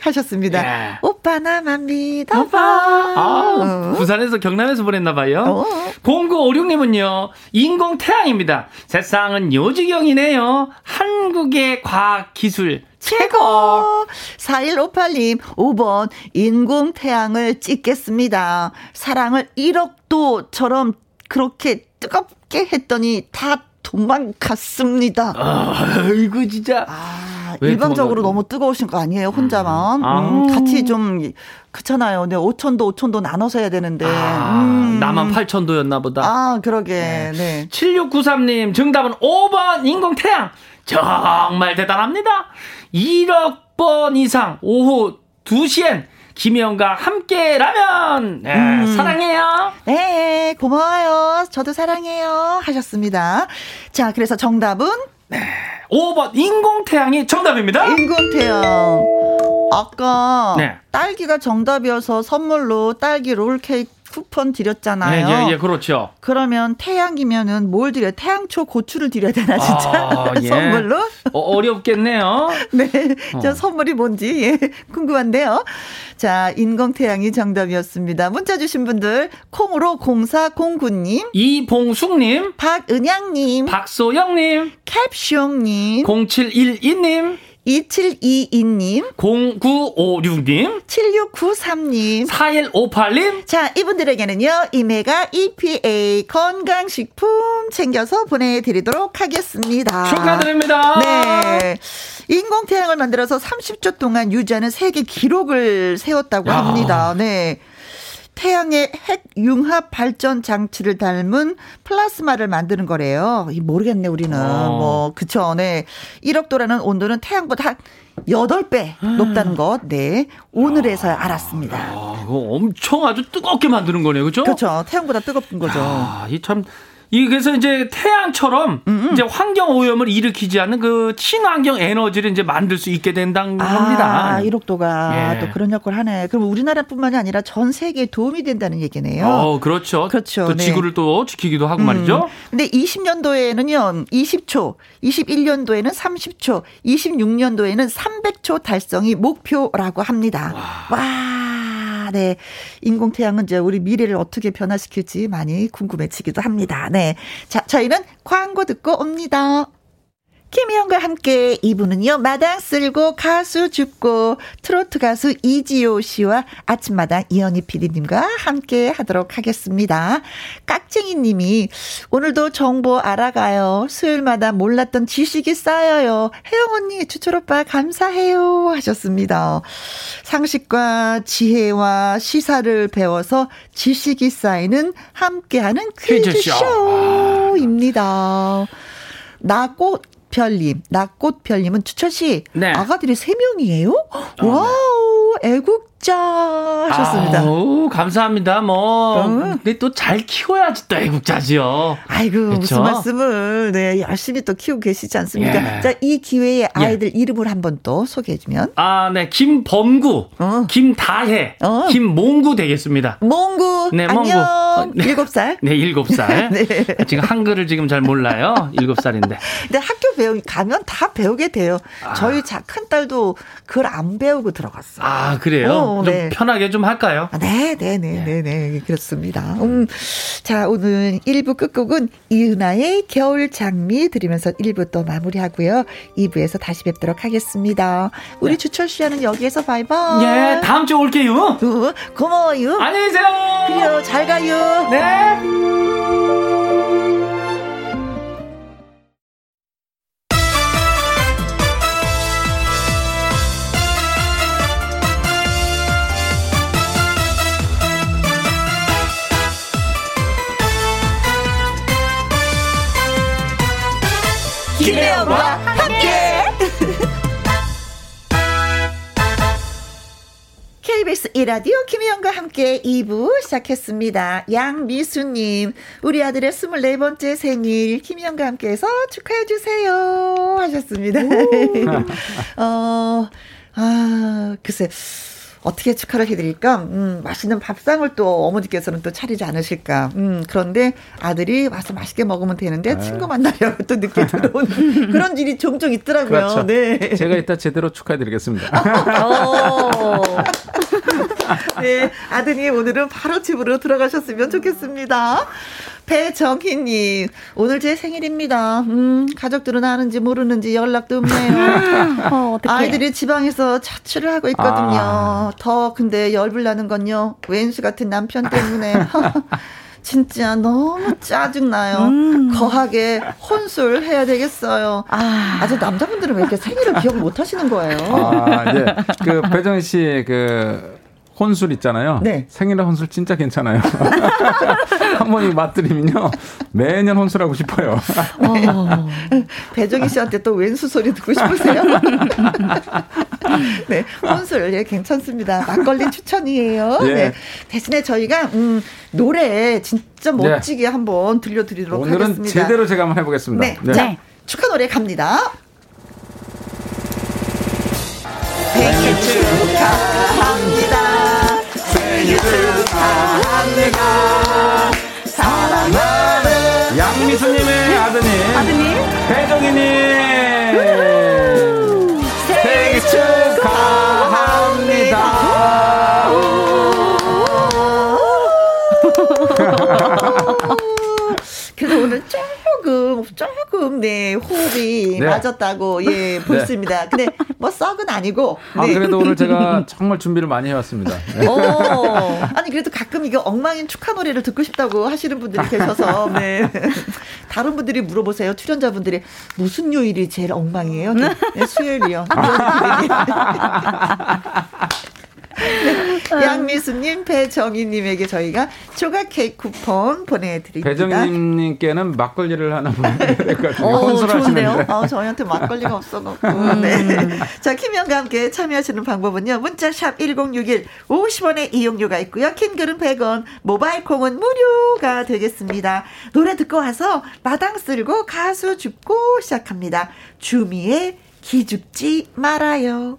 하셨습니다. 예. 오빠 나만 믿어봐. 아, 어. 부산에서 경남에서 보냈나 봐요. 어. 0956님은요. 인공 태양입니다. 세상은 요지경이네요. 한국의 과학 기술 최고! 4158님, 5번, 인공태양을 찍겠습니다. 사랑을 1억도처럼 그렇게 뜨겁게 했더니 다 도망갔습니다. 아이고, 진짜. 아, 일방적으로 너무 뜨거우신 거 아니에요, 혼자만. 음, 아. 음, 같이 좀, 그렇잖아요. 근데 5천도, 5천도 나눠서 해야 되는데. 아, 음. 나만 8천도였나 보다. 아, 그러게. 네. 네. 7693님, 정답은 5번 인공태양. 정말 대단합니다. 1억 번 이상 오후 2시엔 김혜영과 함께 라면 네, 음. 사랑해요. 네, 고마워요. 저도 사랑해요. 하셨습니다. 자, 그래서 정답은 네. 5번 인공태양이 정답입니다. 인공태양. 아까 네. 딸기가 정답이어서 선물로 딸기 롤케이크 쿠폰 드렸잖아요. 네, 예, 예, 그렇죠. 그러면 태양이면은 뭘 드려요? 태양초 고추를 드려야 되나 진짜 아, *laughs* 예. 선물로? 어, 렵겠네요 *laughs* 네, 저 어. 선물이 뭔지 예, 궁금한데요. 자, 인공 태양이 정답이었습니다. 문자 주신 분들 콩으로 0409님, 이봉숙님, 박은양님, 박소영님, 캡숑님, 0712님, 2722님, 0956님, 7693님, 4158님. 자, 이분들에게는요, 이메가 EPA 건강식품 챙겨서 보내드리도록 하겠습니다. 축하드립니다. 네. 인공태양을 만들어서 30초 동안 유지하는 세계 기록을 세웠다고 야. 합니다. 네. 태양의 핵 융합 발전 장치를 닮은 플라스마를 만드는 거래요. 모르겠네, 우리는. 어. 뭐, 그쵸. 네. 1억 도라는 온도는 태양보다 한 8배 높다는 것. 네. 오늘에서야 알았습니다. 아, 엄청 아주 뜨겁게 만드는 거네요. 그죠? 그렇죠. 태양보다 뜨겁은 거죠. 아, 이참 이 그래서 이제 태양처럼 음음. 이제 환경 오염을 일으키지 않는 그 친환경 에너지를 이제 만들 수 있게 된다는 아, 겁니다. 1억도가 예. 또 그런 역할을 하네. 그럼 우리나라뿐만이 아니라 전 세계에 도움이 된다는 얘기네요. 어, 그렇죠. 그렇죠. 또 네. 지구를 또 지키기도 하고 음. 말이죠. 근데 20년도에는요, 20초, 21년도에는 30초, 26년도에는 300초 달성이 목표라고 합니다. 와. 와. 네. 인공태양은 이제 우리 미래를 어떻게 변화시킬지 많이 궁금해지기도 합니다. 네. 자, 저희는 광고 듣고 옵니다. 김희영과 함께 이분은요 마당 쓸고 가수 줍고 트로트 가수 이지호 씨와 아침마당 이현희 PD님과 함께 하도록 하겠습니다. 깍쟁이 님이 오늘도 정보 알아가요. 수요일마다 몰랐던 지식이 쌓여요. 혜영 언니, 주철 오빠 감사해요. 하셨습니다. 상식과 지혜와 시사를 배워서 지식이 쌓이는 함께하는 퀴즈쇼. 퀴즈쇼. 하루입니다. 나꽃 별님, 나꽃별님은 추천 씨 네. 아가들이 세 명이에요? 어, 와우, 애국자 하셨습니다. 아우, 감사합니다. 뭐 어. 근데 또 잘 키워야지 또 애국자지요. 아이고 그쵸? 무슨 말씀을 네 열심히 또 키우고 계시지 않습니까? 예. 자이 기회에 예. 아이들 예. 이름을 한번 또 소개해주면 아네 김범구, 어. 김다혜, 어. 김몽구 되겠습니다. 몽구, 네. 몽구. 네. 일곱 살. 네 일곱 살. *laughs* 네. 지금 한글을 지금 잘 몰라요. 일곱 살인데. 근데 학교 배우 가면 다 배우게 돼요. 아. 저희 큰 딸도 글안 배우고 들어갔어. 아 그래요? 어, 좀 네. 편하게 좀 할까요? 아, 네, 네, 네, 네, 네, 그렇습니다. 음, 자, 오늘 1부 끝곡은 이은아의 겨울 장미 들으면서 1부 또 마무리하고요. 2부에서 다시 뵙도록 하겠습니다. 우리 네. 주철 씨와는 여기에서 바이바이. 예, 다음 주에 올게요. 어, 고마워요. 안녕히 계세요. 그래요, 잘 가요. 네. 김혜영과 함께. *laughs* KBS 이라디오 김혜영과 함께 2부 시작했습니다. 양미수님, 우리 아들의 24번째 생일 김혜영과 함께 해서 축하해주세요. 하셨습니다. *laughs* 어, 아, 글쎄. 어떻게 축하를 해드릴까? 음, 맛있는 밥상을 또 어머니께서는 또 차리지 않으실까? 음, 그런데 아들이 와서 맛있게 먹으면 되는데 네. 친구 만나려고 또 늦게 *laughs* 들어오는 그런 일이 종종 있더라고요. 그렇죠. 네. 제가 이따 제대로 축하해드리겠습니다. *laughs* 어. 네, 아드님 오늘은 바로 집으로 들어가셨으면 좋겠습니다. 배정희님, 오늘 제 생일입니다. 음, 가족들은 아는지 모르는지 연락도 없네요. 어, 아이들이 지방에서 자취를 하고 있거든요. 아. 더 근데 열불 나는 건요. 왼수 같은 남편 때문에. *laughs* 진짜 너무 짜증나요. 음. 거하게 혼술 해야 되겠어요. 아. 아주 남자분들은 왜 이렇게 생일을 기억 못 하시는 거예요? 아, 네. 그, 배정희 씨, 그, 혼술 있잖아요. 네. 생일날 혼술 진짜 괜찮아요. *laughs* 한 번이 맛들이면요. 매년 혼술하고 싶어요. 어, *laughs* 배정희 씨한테 또 왼수 소리 듣고 싶으세요? *laughs* 네. 혼술, 예, 괜찮습니다. 막걸리 추천이에요. 예. 네. 대신에 저희가, 음, 노래 진짜 멋지게 네. 한번 들려드리도록 오늘은 하겠습니다. 오늘은 제대로 제가 한번 해보겠습니다. 네. 네. 자, 축하 노래 갑니다. 생일 축하합니다. 축하합니다. 사랑하는 양미수님의 아드님, 아드님, 배정희님 조금 네 호흡이 네. 맞았다고 예 *laughs* 네. 보습니다. 근데 뭐 썩은 아니고. 아, 네. 아 그래도 오늘 제가 *laughs* 정말 준비를 많이 해왔습니다. 네. 오, 아니 그래도 가끔 이거 엉망인 축하 노래를 듣고 싶다고 하시는 분들이 *laughs* 계셔서 네. 다른 분들이 물어보세요. 출연자분들이 무슨 요일이 제일 엉망이에요? 네, 수요일이요. 네. 양미수님, 배정희님에게 저희가 조각 케이크 쿠폰 보내드립니다. 배정희님께는 막걸리를 하나 보내드릴 것 같아요. 오, 좋은데요? 아, 저희한테 막걸리가 없어갖고. 음. 네. 자, 김현과 함께 참여하시는 방법은요. 문자샵 1061 50원의 이용료가 있고요. 킹글은 100원, 모바일 콩은 무료가 되겠습니다. 노래 듣고 와서 마당 쓸고 가수 죽고 시작합니다. 주미의 기죽지 말아요.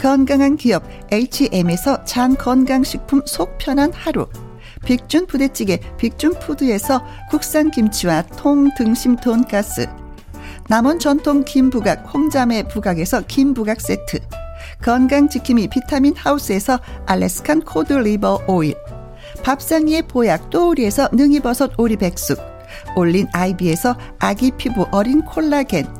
건강한 기업 H&M에서 장 건강식품 속 편한 하루. 빅준 부대찌개 빅준푸드에서 국산 김치와 통등심 돈가스. 남원 전통 김부각 홍자매 부각에서 김부각 세트. 건강지킴이 비타민 하우스에서 알래스칸 코드 리버 오일. 밥상위의 보약 또우리에서 능이버섯 오리백숙. 올린 아이비에서 아기 피부 어린 콜라겐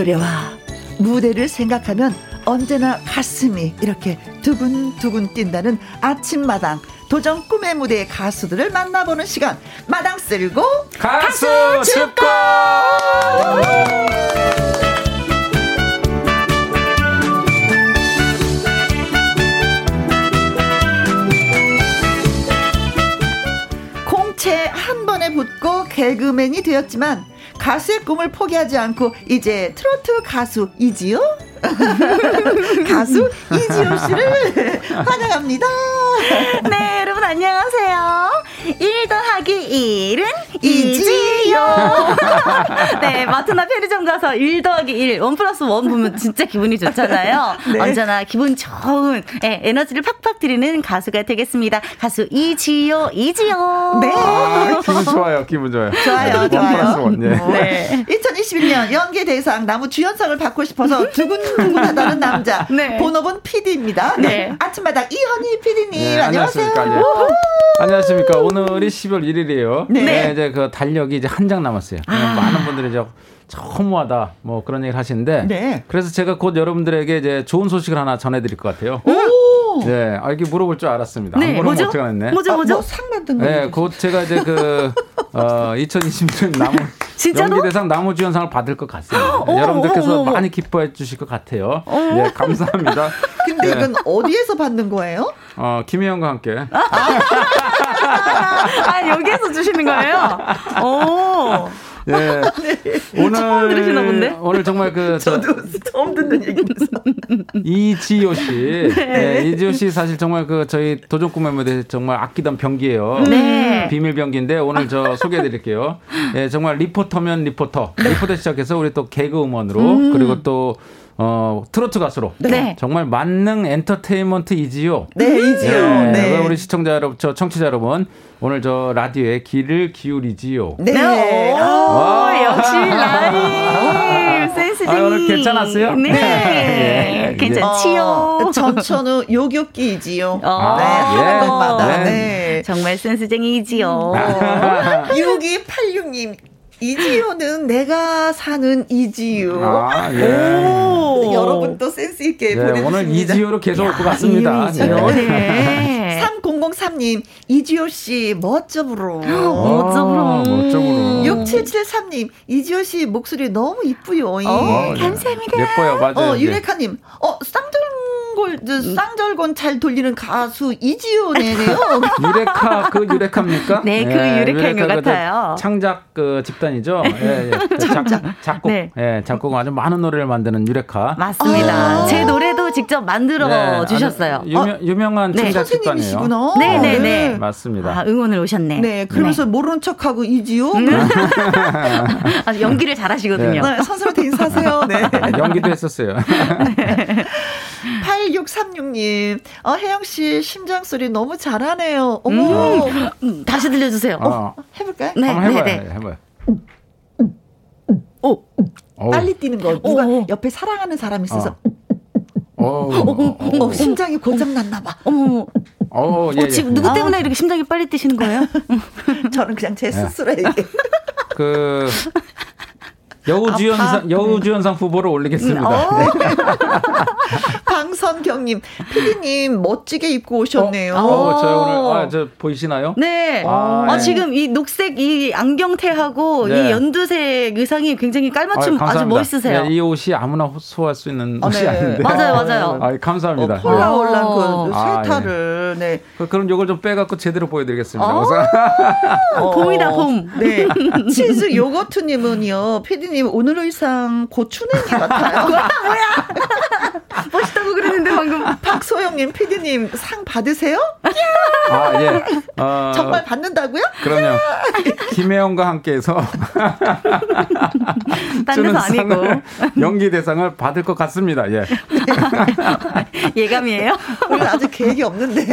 노래와 무대를 생각하면 언제나 가슴이 이렇게 두근두근 뛴다는 아침마당 도전 꿈의 무대의 가수들을 만나보는 시간. 마당 쓸고 가수, 가수 축구! 공채 한 번에 붙고 개그맨이 되었지만 가수의 꿈을 포기하지 않고 이제 트로트 가수 이지요? *laughs* 가수 이지호 씨를 *laughs* 환영합니다. 네, 여러분 안녕하세요. 1 더하기 1은 이지요. 네, 마트나 편의점 가서 1 더하기 1, 1 플러스 1 보면 진짜 기분이 좋잖아요. 네. 언제나 기분 좋은 네, 에너지를 팍팍 드리는 가수가 되겠습니다. 가수 이지요, 이지요. 네. 아, 기분 좋아요, 기분 좋아요. 좋아요, 좋아요. 1 네. 네. 2021년 연기 대상 나무 주연상을 받고 싶어서 두근 두근하다는 남자. *laughs* 네. 본업은 PD입니다. 네. 네. 아침마당 이현희 PD님 네, 안녕하세요. 안녕하십니까. 네. 안녕하십니까. 오늘이 10월 1일이에요. 네. 네. 이제 그 달력이 이제 한 장 남았어요. 아. 많은 분들이 이제 허무하다 뭐 그런 얘기를 하시는데 네. 그래서 제가 곧 여러분들에게 이제 좋은 소식을 하나 전해드릴 것 같아요. 오! 네, 아, 이게 물어볼 줄 알았습니다. 네, 뭐죠? 뭐죠, 뭐죠? 아, 뭐상 만든 거? 네, 곧 제가 이제 그 *laughs* 어, 2020년 나무 연기대상 나무주연상을 받을 것 같습니다. *gasps* 어, 여러분들께서 어, 어, 많이 기뻐해 주실 것 같아요. 네, 감사합니다. *laughs* 근데 이건 어디에서 받는 거예요? 어, 김혜영과 함께. *laughs* 아, 여기에서 주시는 거예요? 오. 예. 네. *laughs* 오늘 처음 들으시나 본데? 오늘 정말 그 저, 도 처음 듣는 얘기입니다. *laughs* 이지효 씨, 네. 네. 이지효 씨 사실 정말 그 저희 도전 꿈의 무대 정말 아끼던 병기예요. 네. 비밀 병기인데 오늘 저 소개해드릴게요. 예, 정말 리포터면 리포터, 네. 리포터 시작해서 우리 또 개그 우먼으로 음. 그리고 또 어, 트로트 가수로. 네. 정말 만능 엔터테인먼트 이지요. 네, 이지요. 네. 네. 우리 시청자 여러분, 저 청취자 여러분, 오늘 저 라디오에 귀를 기울이지요. 네. 네. 오, 역시 라임 센스쟁이. 아, 오늘 괜찮았어요? 네. 네. 괜찮지요. 어, 전천후 요격기이지요. 어. 네, 하는 것마다. 네. 네. 정말 센스쟁이지요. 6286님, *laughs* 이지효는 내가 사는 이지효. 아, 예. 오. 여러분 또 센스 있게 네, 보내주십니다. 오늘 이지효로 계속 올 것 같습니다. 이지효. 네. 네. 3003님, 이지효 씨 멋져부러. 멋져부러. 멋져부러. 6773님, 이지효 씨 목소리 너무 이쁘요. 어, 감사합니다. 예뻐요, 맞아요. 어, 유레카님, 어, 쌍둥 쌍골 쌍절곤 잘 돌리는 가수 이지효네요. *laughs* 유레카 그 유레카입니까? 네, 그 네, 유레카인 것 같아요. 창작 그 집단이죠. 예, 예. 창작. 작, 곡 네. 예, 작곡 아주 많은 노래를 만드는 유레카. 맞습니다. 아~ 제 노래도 직접 만들어 네, 주셨어요. 유명, 어? 유명한 네. 창작 집단이에요. 네, 네, 네. 맞습니다. 아, 응원을 오셨네. 네, 그러면서 네. 모르는 척하고 이지효. 음. *laughs* 아, 연기를 잘하시거든요. 네, 선수한테 인사하세요. 네. 연기도 했었어요. 8636님, 어, 혜영씨 심장 소리 너무 잘하네요. 어머. 음, 음, 다시 들려주세요. 어. 해볼까요? 네, 한번 해봐요. 네, 네. 해봐요. 오. 오. 빨리 뛰는 거. 누가 오. 옆에 사랑하는 사람이 있어서. 어. 어, 어, 심장이 고장 났나 봐. 어머. 어, 예, 예. 지금 누구 때문에 아. 이렇게 심장이 빨리 뛰시는 거예요? *laughs* 저는 그냥 제 스스로에게. 그 *laughs* 여우주연상 여우주연상 후보를 올리겠습니다. 어. *laughs* 방선경님, 피디님 멋지게 입고 오셨네요. 어, 어 저 오늘 아, 저 보이시나요? 네. 아, 아, 지금 이 녹색 이 안경테하고 네. 이 연두색 의상이 굉장히 깔맞춤 아, 주 멋있으세요. 네, 이 옷이 아무나 소화할 수 있는 아, 옷이 네. 아닌데. 맞아요, 맞아요. 아, 감사합니다. 어, 폴라올란 그 아, 예. 네. 그, 그럼 요걸 좀 빼갖고 제대로 보여드리겠습니다. 어, *laughs* *laughs* 봄이다, 봄. 네. 치즈 요거트님은요, 피디 님 오늘 의상 고추냉이 같아요. *laughs* 뭐야, 뭐야. *laughs* 멋있다고 그랬는데 방금. 박소영님, 피디님 상 받으세요? 아, 예. 어, 정말 받는다고요? 그럼요. 김혜영과 함께해서. *laughs* 딴 아니고. 연기 대상을 받을 것 같습니다. 예. 예감이에요? 오늘 아직 계획이 없는데.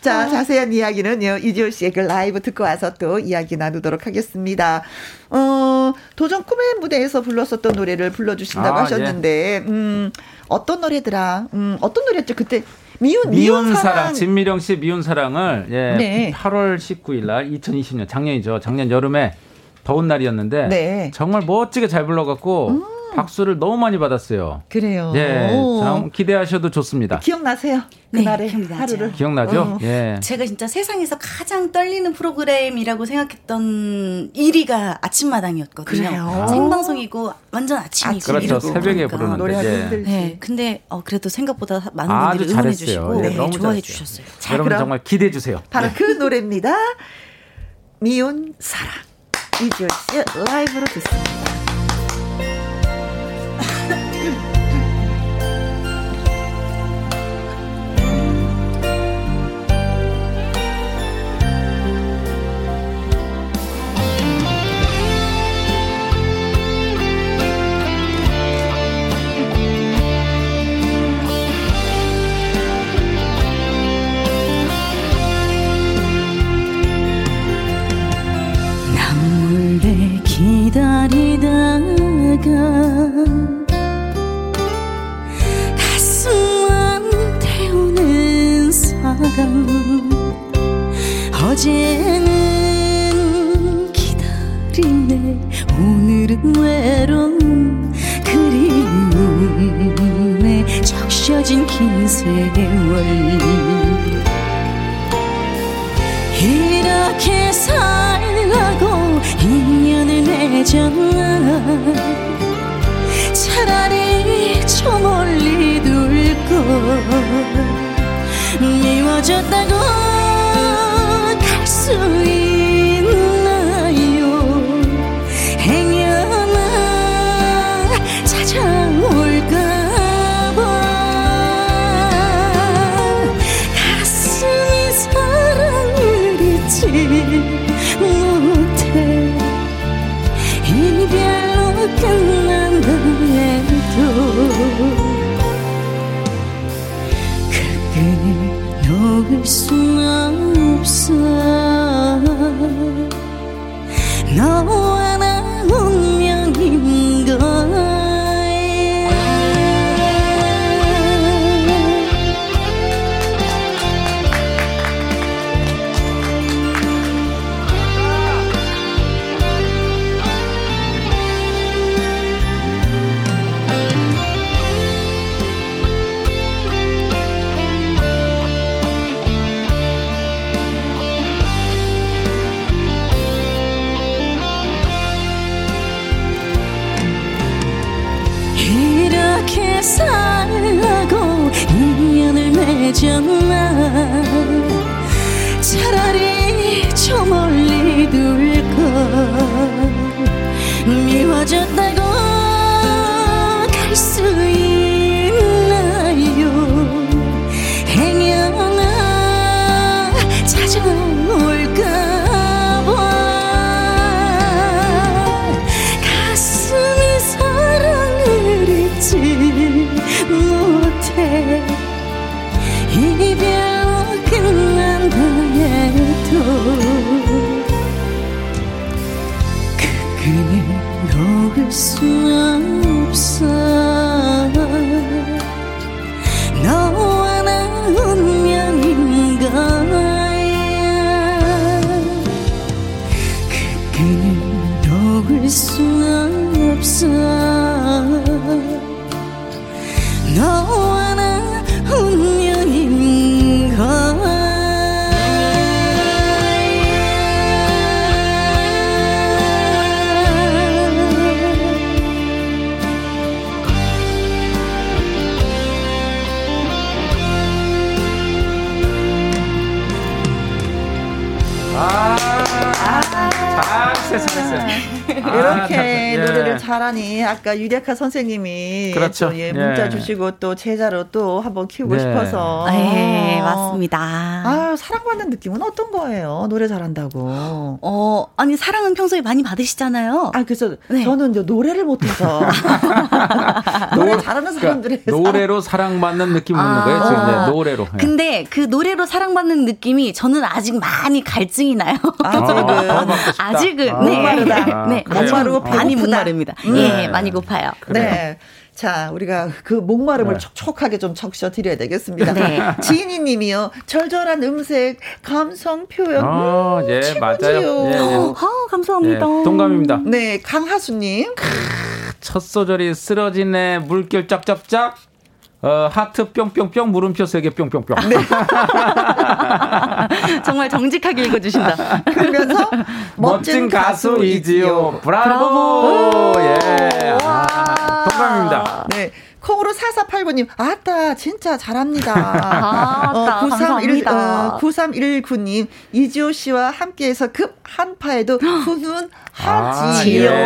자, 자세한 이야기는요, 이지호 씨의 그 라이브 듣고 와서 또 이야기 나누도록 하겠습니다. 어, 도전 꿈의 무대에서 불렀었던 노래를 불러주신다고 아, 예. 하셨는데, 예. 음, 어떤 노래더라? 음, 어떤 노래였죠? 그때 미운 미운, 미운 사랑. 사랑. 진미령 씨 미운 사랑을 예, 네. 8월 19일 날 2020년 작년이죠. 작년 여름에 더운 날이었는데 네. 정말 멋지게 잘 불러갖고 음. 박수를 너무 많이 받았어요. 그래요. 예, 참 기대하셔도 좋습니다. 기억나세요? 그날의 네, 하루를 기억나죠? 어. 예. 제가 진짜 세상에서 가장 떨리는 프로그램이라고 생각했던 1위가 아침마당이었거든요. 그래요? 생방송이고 완전 아침이고 아침 그렇죠. 새벽에 그러니까. 부르는데 노래하기 예. 힘들지. 네, 근데 어, 그래도 생각보다 많은 분들이 응원해 주시고 네, 너무 좋아해 주셨어요. 자, 여러분 정말 기대해 주세요. 바로 네. 그 노래입니다. 미운 사랑 이지호 씨 라이브로 듣습니다. 사람 어제는 기다리네. 오늘은 외로운 그리움에 적셔진 긴 세월. 이렇게 살라고 인연을 맺었나? 차라리 저 멀리 둘걸 미워졌다고 갈수 놓을 아, 잘했어, 잘했어. 이렇게 아, 예. 노래를 잘하니 아까 유리카 선생님이 그렇죠. 또, 예, 문자 예. 주시고 또 제자로 또 한번 키우고 네. 싶어서. 네, 맞습니다. 아, 사랑받는 느낌은 어떤 거예요? 노래 잘한다고. 어, 아니 사랑은 평소에 많이 받으시잖아요. 아, 그래서 네. 저는 이제 노래를 못 해서 *laughs* 노래 잘하는 사람들의 그러니까 노래로 사랑받는 느낌 오는 아, 거예요. 지금 네, 노래로. 예. 근데 그 노래로 사랑받는 느낌이 저는 아직 많이 갈증이 나요. 아직은 아직은 아, 네. 목마르다. 네. 목마르고 많이 목마릅니다. 음. 예, 많이 고파요. 네. 자, 우리가 그 목마름을 네. 촉촉하게 좀 적셔 드려야 되겠습니다. 네. *laughs* 지인이 님이요. 절절한 음색, 감성 표현. 어, 음, 예, 최고지요. 맞아요. 예, 예. 아, 감사합니다. 예, 동감입니다. 네, 강하수 님. 첫 소절이 쓰러지네. 물결 쫙쫙쫙. 어, 하트 뿅뿅뿅 물음표 세개 뿅뿅뿅. 네. *laughs* 정말 정직하게 읽어주신다. 그러면서 *laughs* 멋진, 가수 이지요. 브라보. 브라보. 예. 아, 동감입니다. 네. 콩으로 4489님, 아따, 진짜 잘합니다. *laughs* 아, 어, 9319, 어, 9319님, 이지호 씨와 함께해서 급 한파에도 *gasps* 훈훈 하지요. 아, 예,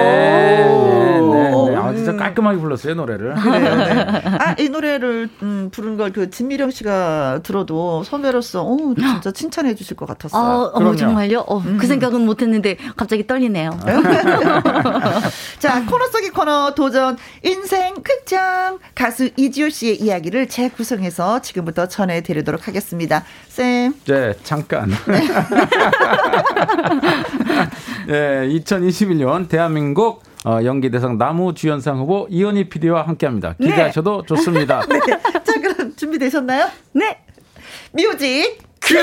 네, 네, 네. 아, 진짜 깔끔하게 불렀어요, 노래를. 그래요, 네. 아, 이 노래를, 음, 부른 걸 그 진미령 씨가 들어도 선배로서, 어 진짜 칭찬해 주실 것 같았어요. 아, 어, 정말요? 어, 그 음. 그 생각은 못 했는데 갑자기 떨리네요. *laughs* 자, 코너 속의 코너 도전, 인생 극장. 가수 이지호 씨의 이야기를 재구성해서 지금부터 전해드리도록 하겠습니다. 쌤. 네, 잠깐. *laughs* 네, 2021년 대한민국 어, 연기대상 나무주연상 후보 이현희 PD와 함께합니다. 기대하셔도 네. 좋습니다. *laughs* 네. 자, 그럼 준비되셨나요? 네. 뮤직 큐!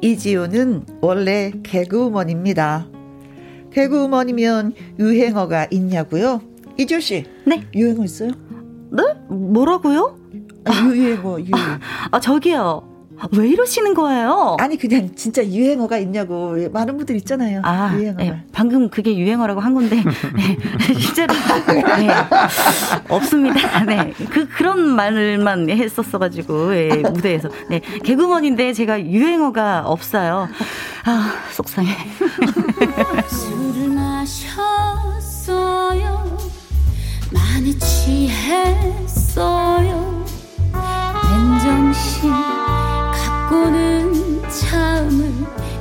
이지호는 원래 개그우먼입니다. 개그우먼이면 유행어가 있냐고요? 이지호 씨. 네. 유행어 있어요? 네? 뭐라고요? 아, 유행어, 유행. 아, 저기요. 왜 이러시는 거예요? 아니 그냥 진짜 유행어가 있냐고 많은 분들 있잖아요. 아, 유행어. 네, 방금 그게 유행어라고 한 건데 *laughs* 네, 실제로 네, 없습니다. 네, 그 그런 말만 했었어가지고 예, 무대에서 네, 개그먼인데 제가 유행어가 없어요. 아 속상해. *laughs* 술을 마셨어요. 많이 취했어요. 맨정신 갖고는 참을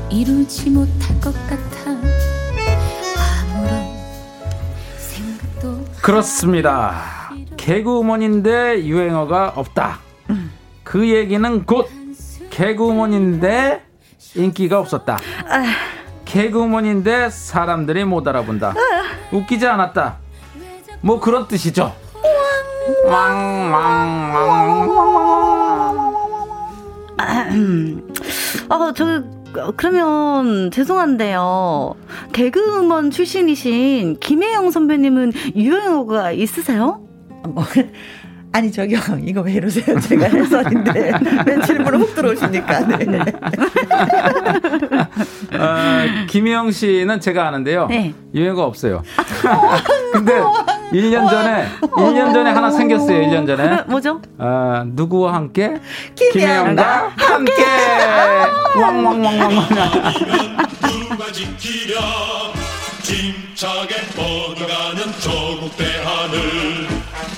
이루지 못할 것 같아. 아무런 생각도 그렇습니다. 개그우먼인데 유행어가 없다. 그 얘기는 곧 개그우먼인데 인기가 없었다. 개그우먼인데 사람들이 못 알아본다. 웃기지 않았다 뭐 그런 뜻이죠 아, 저 그러면 죄송한데요. 개그우먼 출신이신 김혜영 선배님은 유행어가 있으세요? 뭐, 아니 저기요 *laughs* 이거 왜 이러세요? 제가 해설인데 *laughs* 왜 질문을 훅 들어오십니까? 네. 어, 김혜영 씨는 제가 아는데요. 네. 유행어가 없어요. 근데 1년 전에 1년 전에 하나 생겼어요. 1년 전에. 뭐죠? 어, 누구와 함께? 김혜영과 함께. 왕왕왕왕왕. 힘차게 뻗어가는 조국 대하늘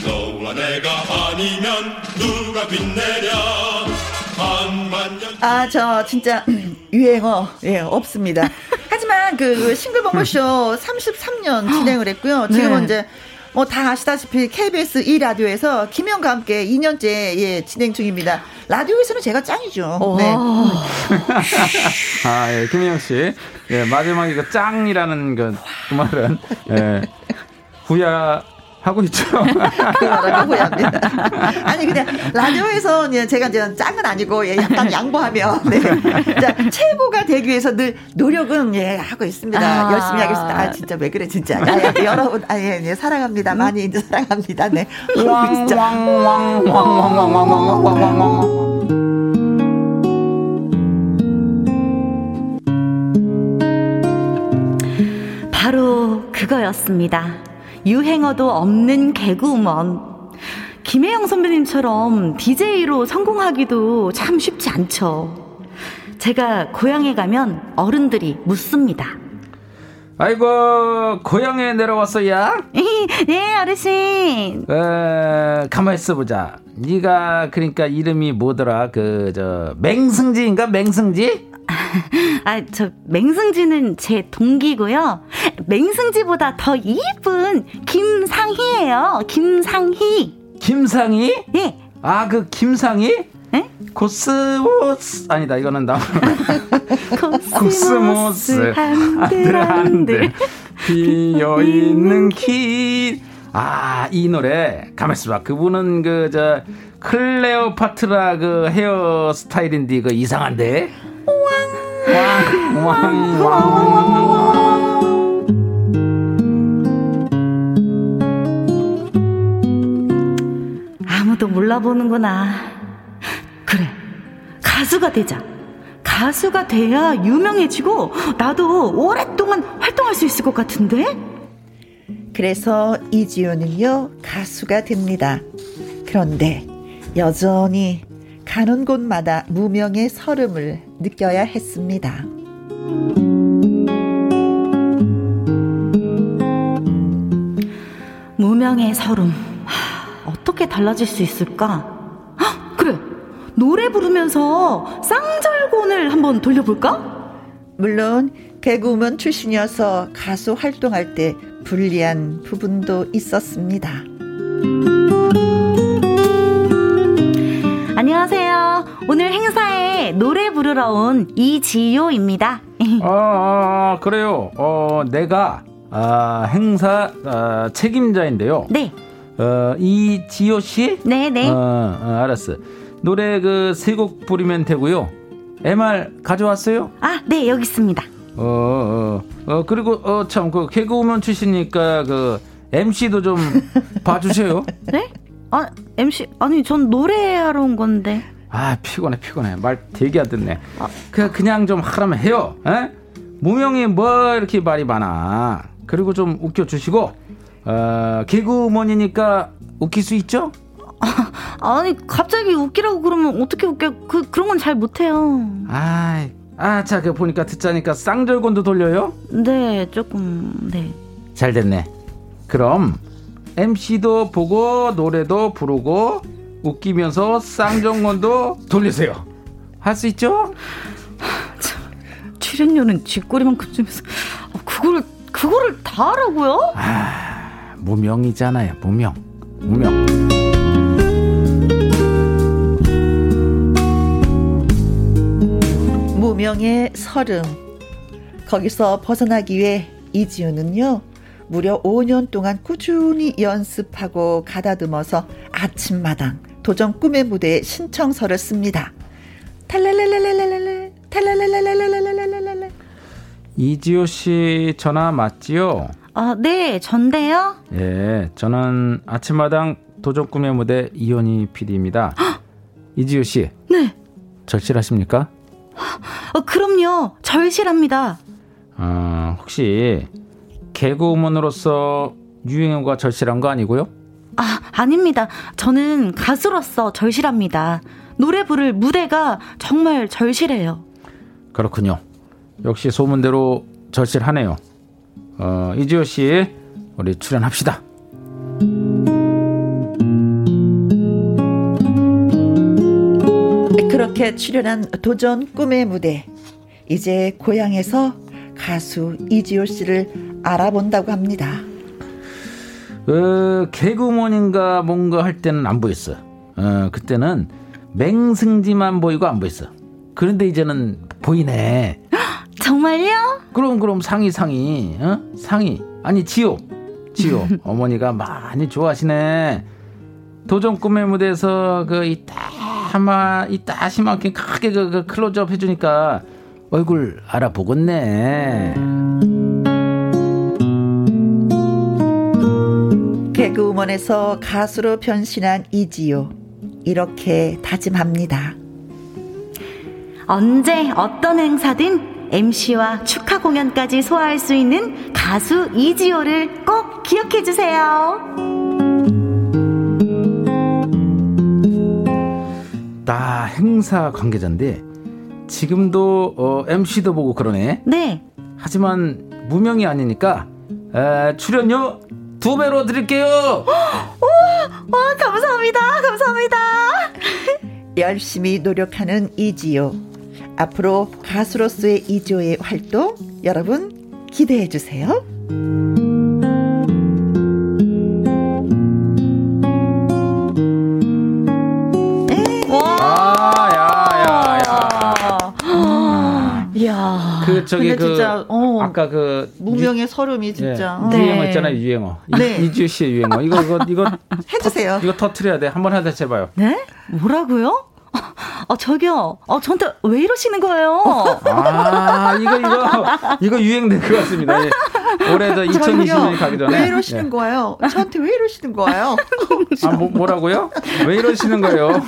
너와 내가 아니면 누가 빛내랴 아, 저 진짜 *clears throat* 유행어 예, 없습니다. *laughs* 하지만 그 싱글벙글쇼 33년 진행을 했고요. 지금은 네. 이제 뭐다 아시다시피 KBS 2 라디오에서 김영과 함께 2년째 예, 진행 중입니다. 라디오에서는 제가 짱이죠. 네. *laughs* 아, 예, 김영 씨. 예, 마지막에 그 짱이라는 그, 그 말은 예. 후야 하고 있죠. 그거라고 합니다. 아니 그냥 라디오에서 제가 이제 짱은 아니고 예, 약간 양보하며 네. 자, 최고가 되기 위해서 늘 노력은 예 하고 있습니다. 아. 열심히 하겠습니다. 아 진짜 왜 그래 진짜. 아, 예, 여러분 아 예, 예 사랑합니다. 많이 이제 사랑합니다. 네. 바로 그거였습니다. 유행어도 없는 개그우먼. 김혜영 선배님처럼 DJ로 성공하기도 참 쉽지 않죠. 제가 고향에 가면 어른들이 묻습니다. 아이고 고향에 내려왔어야? *laughs* 네 어르신. 어, 가만 있어 보자. 네가 그러니까 이름이 뭐더라? 그 저 맹승지인가 맹승지? *laughs* 아, 저 맹승지는 제 동기고요. 맹승지보다 더 이쁜 김상희예요. 김상희. 김상희? 예. 아, 그 김상희? 예? 코스모스 아니다 이거는 나 *laughs* 코스모스 한들 한들 피어 있는 길. 아, 이 노래 가만있어 봐. 그분은 그 저 클레오파트라 그 헤어 스타일인데 그 이상한데. 왕 왕 왕 왕 아무도 몰라보는구나. 가수가 되자. 가수가 돼야 유명해지고 나도 오랫동안 활동할 수 있을 것 같은데? 그래서 이지효는요, 가수가 됩니다. 그런데 여전히 가는 곳마다 무명의 서름을 느껴야 했습니다. 무명의 서름. 어떻게 달라질 수 있을까? 헉, 그래. 노래 부르면서 쌍절곤을 한번 돌려볼까? 물론 개그우먼 출신이어서 가수 활동할 때 불리한 부분도 있었습니다. 안녕하세요. 오늘 행사에 노래 부르러 온 이지효입니다. 아, 아, 그래요. 어, 내가 아, 행사 아, 책임자인데요. 네. 어, 이지효 씨? 네, 네. 어, 어, 알았어. 노래 그 세 곡 부르면 되고요. MR 가져왔어요? 아, 네, 여기 있습니다. 어, 어, 어 그리고 어, 참, 그 개그우먼 출신이니까 그 MC도 좀 *laughs* 봐주세요. 네? 아, MC 아니 전 노래하러 온 건데. 아 피곤해 피곤해 말 되게 안 듣네. 아. 그 그냥 좀 하라면 해요. 에? 무명이 뭐 이렇게 말이 많아. 그리고 좀 웃겨 주시고 어, 개그우먼이니까 웃길 수 있죠? 아, 니 갑자기 웃기라고 그러면 어떻게 웃겨? 그 그런 건 잘 못해요. 아, 아, 자, 그 보니까 듣자니까 쌍절곤도 돌려요? 네, 조금 네. 잘 됐네. 그럼 MC도 보고 노래도 부르고 웃기면서 쌍정권도 돌리세요. 할 수 있죠? 참, 출연료는 쥐꼬리만큼 주면서 어, 그거를 그거를 다 하라고요? 아, 무명이잖아요. 무명. 무명. 무명의 서름. 거기서 벗어나기 위해 이지우는요. 무려 5년 동안 꾸준히 연습하고 가다듬어서 아침마당 도전 꿈의 무대에 신청서를 씁니다. 탈랄랄랄랄랄랄 탈랄랄랄랄랄랄랄랄 이지호 씨 전화 맞지요? 아, 네, 전데요? 예, 저는 아침마당 도전 꿈의 무대 이현희 PD입니다. 이지호 씨. 네. 절실하십니까? 어, 그럼요. 절실합니다. 어, 혹시 개그우먼으로서 유행어가 절실한 거 아니고요? 아, 아닙니다. 저는 가수로서 절실합니다. 노래 부를 무대가 정말 절실해요. 그렇군요. 역시 소문대로 절실하네요. 어, 이지호 씨, 우리 출연합시다. 그렇게 출연한 도전 꿈의 무대. 이제 고향에서 가수 이지호 씨를 알아본다고 합니다. 어, 개그우먼인가 뭔가 할 때는 안 보였어. 어, 그때는 맹승지만 보이고 안 보였어. 그런데 이제는 보이네. *gasps* 정말요? 그럼 그럼 상이 상이 어? 상이 아니 지호 지호 *laughs* 어머니가 많이 좋아하시네. 도전 꿈의 무대에서 그 이따 마 이 따시만큼 크게 그, 그 클로즈업 해주니까 얼굴 알아보겠네. 개그우먼에서 가수로 변신한 이지요. 이렇게 다짐합니다. 언제 어떤 행사든 MC와 축하 공연까지 소화할 수 있는 가수 이지호를 꼭 기억해 주세요. 나 행사 관계자인데 지금도 어, MC도 보고 그러네. 네. 하지만 무명이 아니니까 에, 출연료 두 배로 드릴게요. *gasps* 와, 와 감사합니다. 감사합니다. *laughs* 열심히 노력하는 이지요. 앞으로 가수로서의 이지요의 활동 여러분 기대해 주세요. 그 저기 그 진짜, 어, 아까 그 무명의 서름이 진짜 예, 네. 유행어 있잖아요 유행어 네. 이지우 씨의 유행어 이거 이거 이거 *laughs* 해주세요. 이거 터트려야 돼 한번 하다 해봐요. 네? 뭐라고요? 아, 저기요. 어, 저한테 왜 이러시는 거예요? 아, 이거, 이거, 이거 유행될 것 같습니다. 예. 올해도 2020년이 가기 전에. 왜 이러시는 예. 거예요? 저한테 왜 이러시는 거예요? 아, 뭐, 라고요왜 이러시는 거예요?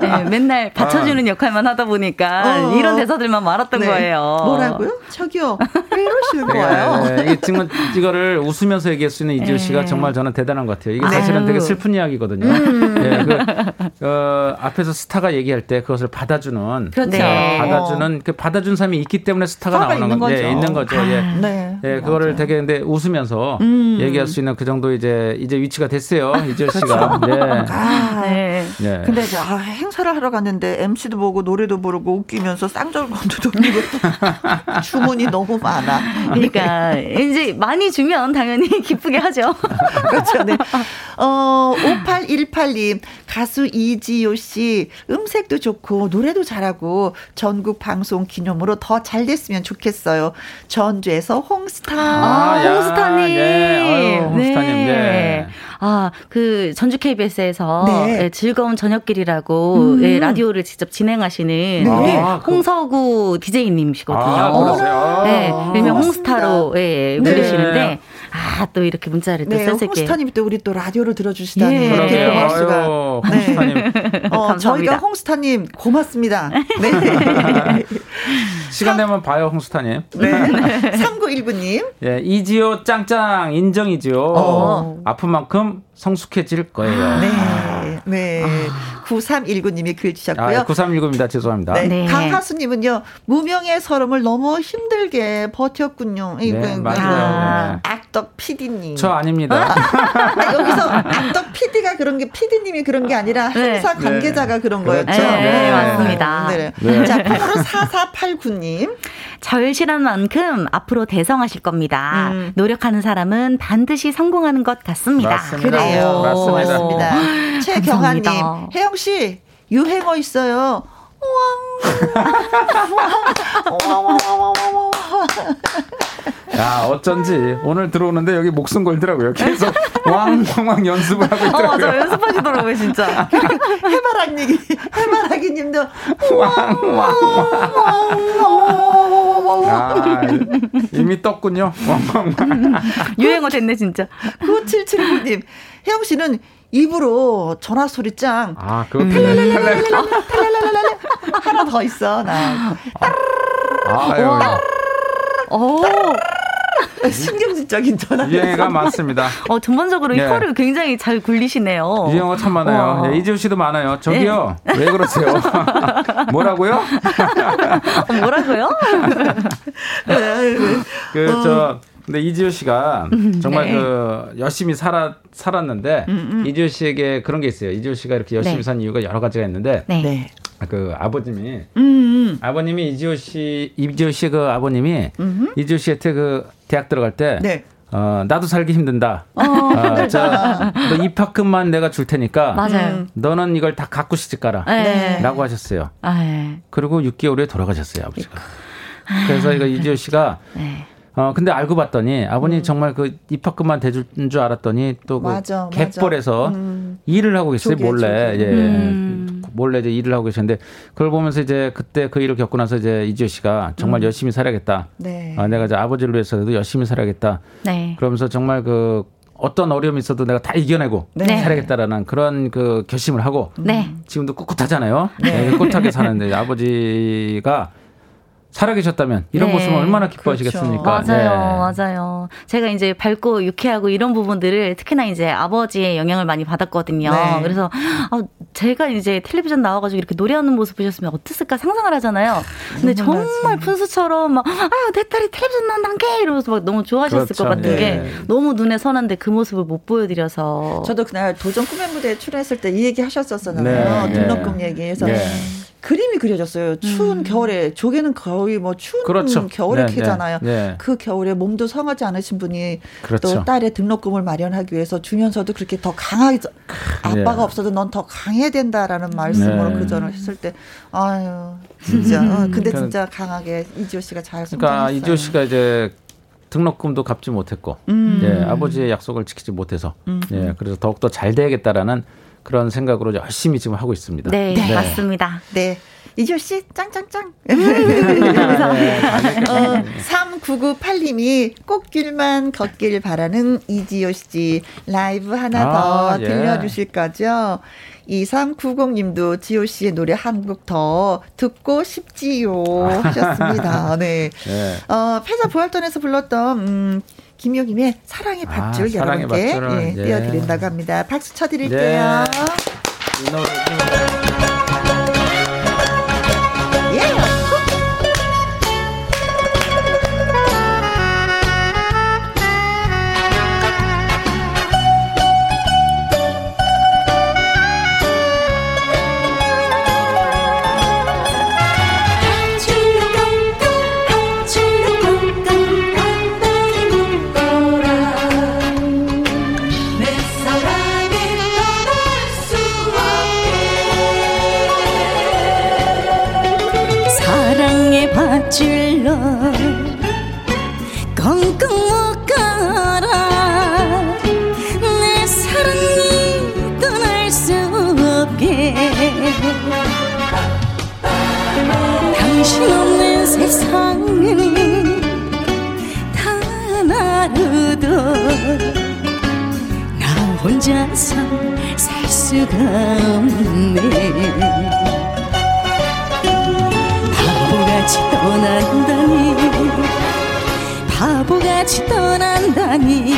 네, 맨날 받쳐주는 아. 역할만 하다 보니까 어. 이런 대사들만 말았던 네. 거예요. 뭐라고요? 저기요. 왜 이러시는 네, 거예요? 네, 이게 정말 이거를 웃으면서 얘기할 수 있는 이지호 씨가 네. 정말 저는 대단한 것 같아요. 이게 사실은 아유. 되게 슬픈 이야기거든요. 음. 네, 그, 어, 앞에서 스타가 얘기할 때 그것을 받아주는 그렇죠. 네. 받아주는 그 받아준 사람이 있기 때문에 스타가, 스타가 나오는 건 예, 있는 거죠. 아, 예. 네. 예, 그거를 되게 근데 웃으면서 음. 얘기할 수 있는 그 정도 이제 이제 위치가 됐어요. 이지호 씨가. 그렇죠. 네. 아, 네. 네. 근데 아, 행사를 하러 갔는데 MC도 보고 노래도 부르고 웃기면서 쌍절곤도 돌리고 *laughs* 주문이 너무 많아. 그러니까 이제 많이 주면 당연히 *laughs* 기쁘게 하죠. *laughs* 그렇죠. 네. 어, 5818님 가수 이지효 씨음 색도 좋고 노래도 잘하고 전국 방송 기념으로 더 잘 됐으면 좋겠어요. 전주에서 홍스타. 아, 홍스타님. 네. 아유, 홍스타님. 네. 네. 아, 그 전주 KBS에서 네. 네, 즐거운 저녁길이라고 음. 네, 라디오를 직접 진행하시는 네. 아, 그 홍서구 DJ님이시거든요. 아, 네, 일명 홍스타로 예, 부르시는데 아, 또 이렇게 문자를 또 네, 써서 홍스타님이 또 우리 또 라디오를 들어주시다니. 예. 그러게요. 수가. 홍스타님. 네. 어, 저희가 홍스타님 고맙습니다. 네. *laughs* 시간 되면 봐요, 홍스타님. 네. 3919님. 예, 이지요 짱짱 인정이지요. 어. 아픈 만큼 성숙해질 거예요. 네. 네. 아. 9319님이 글 주셨고요. 아, 9319입니다. 죄송합니다. 네. 네. 강하수님은요, 무명의 서름을 너무 힘들게 버텼군요. 네, 그, 맞아요. 아, 악덕 PD님. 저 아닙니다. 아, 여기서 악덕 PD가 그런 게, PD님이 그런 게 아니라 네. 행사 관계자가 그런 그렇죠. 거였죠. 네, 네, 맞습니다. 네. 네. 자, 콩으로 4489님. 절실한 만큼 앞으로 대성하실 겁니다. 음. 노력하는 사람은 반드시 성공하는 것 같습니다. 맞습니다. 그래요. 맞습니다. 맞습니다. *laughs* 최경아님, 혜영 씨 유행어 있어요. 야, 어쩐지 오늘 들어오는데 여기 목숨 걸더라고요. 계속 왕왕왕 연습을 하고 있더라고요. 어, 맞아 연습하시더라고요, 진짜. *laughs* 해바라기, 해바라기 님도 왕왕왕. 아, 이미 떴군요. 왕왕왕. 유행어 됐네, 진짜. 9779님, 혜영 씨는 입으로 전화 소리 짱. 아, 그거 하나 더 있어, 나. 아, 오. 신경질적인 전화. 유행어가 많습니다. 어, 전반적으로 네. 혀를 굉장히 잘 굴리시네요. 유행어 참 많아요. 네, 이지우 씨도 많아요. 저기요, 네. 왜 그러세요? *laughs* 뭐라고요? 어, 뭐라고요? *laughs* 그, 저, 근데 이지효 씨가 음, 정말 네. 그 열심히 살아 살았는데 음, 음. 이지효 씨에게 그런 게 있어요. 이지효 씨가 이렇게 열심히 네. 산 이유가 여러 가지가 있는데 네. 네. 그 아버님이 음, 음. 아버님이 이지효 씨 이지효 씨 그 아버님이 이지효 씨한테 그 대학 들어갈 때 네. 어, 나도 살기 힘든다. 어, 어 자, 너 입학금만 내가 줄 테니까. 맞아요. 너는 이걸 다 갖고 시집 가라. 네. 라고 하셨어요. 아, 네. 그리고 6개월 후에 돌아가셨어요, 아버지가. 그래서 이거 이지효 씨가 네. 어 근데 알고 봤더니 아버님 음. 정말 그 입학금만 대줄 줄 알았더니 또그 갯벌에서 음. 일을 하고 계어요 몰래 조개. 예 음. 몰래 이제 일을 하고 계셨는데 그걸 보면서 이제 그때 그 일을 겪고 나서 이제 이지호 씨가 정말 음. 열심히 살아야겠다. 네. 아, 내가 이제 아버지를 위해서도 열심히 살아야겠다. 네. 그러면서 정말 그 어떤 어려움이 있어도 내가 다 이겨내고 네. 살아야겠다라는 그런 그 결심을 하고 네. 지금도 꿋꿋하잖아요. 네. 네 꿋꿋하게 사는데 아버지가 살아계셨다면 이런 네. 모습을 얼마나 기뻐하시겠습니까? 그렇죠. 맞아요, 네. 맞아요. 제가 이제 밝고 유쾌하고 이런 부분들을 특히나 이제 아버지의 영향을 많이 받았거든요. 네. 그래서 아, 제가 이제 텔레비전 나와가지고 이렇게 노래하는 모습 보셨으면 어땠을까 상상을 하잖아요. 근데 정말 푼수처럼 막 아유 내 딸이 텔레비전 나온다는 게 이러면서 막 너무 좋아하셨을 그렇죠. 것 같은 네. 게 너무 눈에 선한데 그 모습을 못 보여드려서 저도 그날 도전 꿈의 무대에 출연했을 때 이 얘기 하셨었잖아요. 네. 등록금 얘기해서 그림이 그려졌어요. 추운 음. 겨울에 조개는 거의 뭐 추운 그렇죠. 겨울에 네, 캐잖아요. 네, 네. 그 겨울에 몸도 성하지 않으신 분이 그렇죠. 또 딸의 등록금을 마련하기 위해서 주면서도 그렇게 더 강하게 아빠가 네. 없어도 넌 더 강해야 된다라는 말씀으로 네. 그전을 했을 때 아유 진짜 음. 어, 근데 그러니까 진짜 강하게 이지호 씨가 잘 그러니까 이지호 씨가 이제 등록금도 갚지 못했고 음. 예, 아버지의 약속을 지키지 못해서 음. 예, 그래서 더욱더 잘 돼야겠다라는 그런 생각으로 열심히 지금 하고 있습니다. 네, 네. 맞습니다. 네. 이지호 씨, 짱짱짱. *laughs* 어, 3998님이 꽃길만 걷길 바라는 이지호 씨 라이브 하나 아, 더 예. 들려주실 거죠? 2390님도 지호 씨의 노래 한 곡 더 듣고 싶지요 하셨습니다. *laughs* 네. 네. 어, 패자 부활전에서 불렀던 음, 김용임의 사랑의 아, 밧줄 아, 여러분께 예, 예. 띄워드린다고 합니다. 박수 쳐드릴게요. 네. 나 혼자서 살 수가 없네. 바보같이 떠난다니 바보같이 떠난다니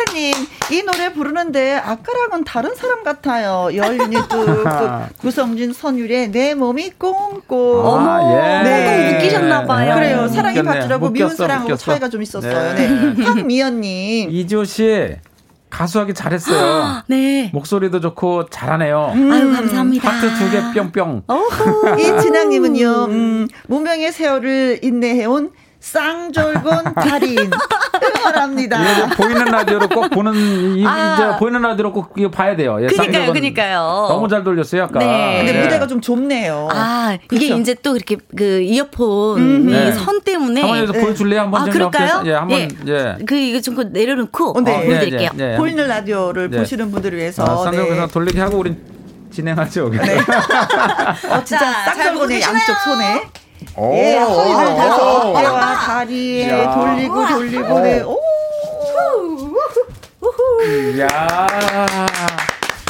이사님, 이 노래 부르는데 아까랑은 다른 사람 같아요. 열린이 뚝뚝, *laughs* 구성진 선율의 내 몸이 꽁꽁. 어머, 아, 예. 네. 묶이셨나 봐요. 그래요. 사랑이 밭이라고 미운 사랑하고 묶였어. 차이가 좀 있었어요. 네. 네. 황미연님. 이지호 씨. 가수하기 잘했어요. *gasps* 네. 목소리도 좋고 잘하네요. 음. 아유 감사합니다. 하트 두 개 뿅뿅. 이진양님은요. 음, 무명의 세월을 인내해온 쌍졸곤 달인 응원합니다. 보이는 라디오로 꼭 보는 이, 아. 이제 보이는 라디오로 꼭 이거 봐야 돼요. 예, 그니까요, 그니까요. 너무 잘 돌렸어요, 아까. 네. 근데 네. 무대가 좀 좁네요. 아 이게 그렇죠? 이제 또 이렇게 그 이어폰 음. 네. 선 때문에 한번 여기서 네. 보여줄래요? 한번 아 그럴까요? 예, 한번 예. 그 이거 좀그 내려놓고 어, 네. 어, 보여드릴게요. 네, 네, 보이는 라디오를 보시는 분들을 위해서 아, 쌍둥이 돌리게 하고 우리 진행하죠. 네. *laughs* 어, 진짜 쌍둥이 양쪽 손에. 예, 허리를 대서 어깨와 다리에 야. 돌리고 돌리고 네. 오. 야.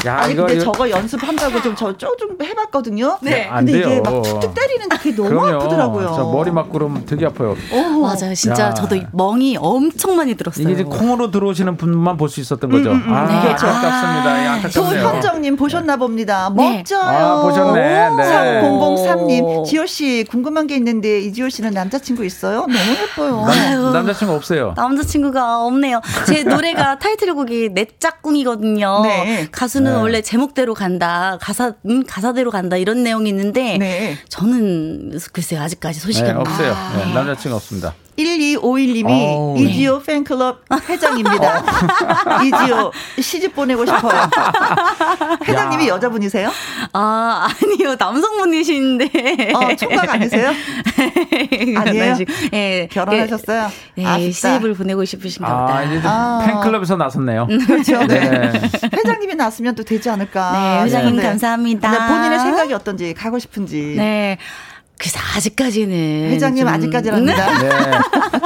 야, 아니 이거, 근데 이거... 저거 연습한다고 좀 저 좀 해봤거든요. 네. 안 근데 돼요. 이게 막 툭툭 때리는데 그게 너무 그럼요. 아프더라고요. 저 머리 맞고름 되게 아파요. 오. 맞아요. 진짜 야. 저도 멍이 엄청 많이 들었어요. 이게 이제 콩으로 들어오시는 분만 볼 수 있었던 거죠. 음, 음, 음. 아, 네. 그렇죠. 아깝습니다. 소현정님 보셨나 봅니다. 네. 멋져요. 아, 보셨네. 네. 3003님 지호 씨 궁금한 게 있는데 이지호 씨는 남자친구 있어요? 너무 예뻐요. 남, 남자친구 없어요. 남자친구가 없네요. 제 노래가 타이틀곡이 내 짝꿍이거든요. 네. 가수는 네. 원래 제목대로 간다, 가사 음, 가사대로 간다 이런 내용이 있는데 네. 저는 글쎄요 아직까지 소식이 네, 없어요. 아. 네, 남자친구 없습니다. 1251님이 이지오 팬클럽 회장입니다. *laughs* 이지오 시집 보내고 싶어요. *laughs* 회장님이 야. 여자분이세요? 아, 아니요. 남성분이신데. 어, 총각 아니세요? *laughs* 아니에요? 예. 결혼하셨어요? 예, 아, 시집을 보내고 싶으신가 보다. 아, 이제 아. 팬클럽에서 나섰네요. 그렇죠. 네. 네. 회장님이 나왔으면 또 되지 않을까. 네, 회장님 네. 감사합니다. 본인의 생각이 어떤지, 가고 싶은지. 네. 그래서 아직까지는 회장님 좀... 아직까지랍니다. *laughs* 네.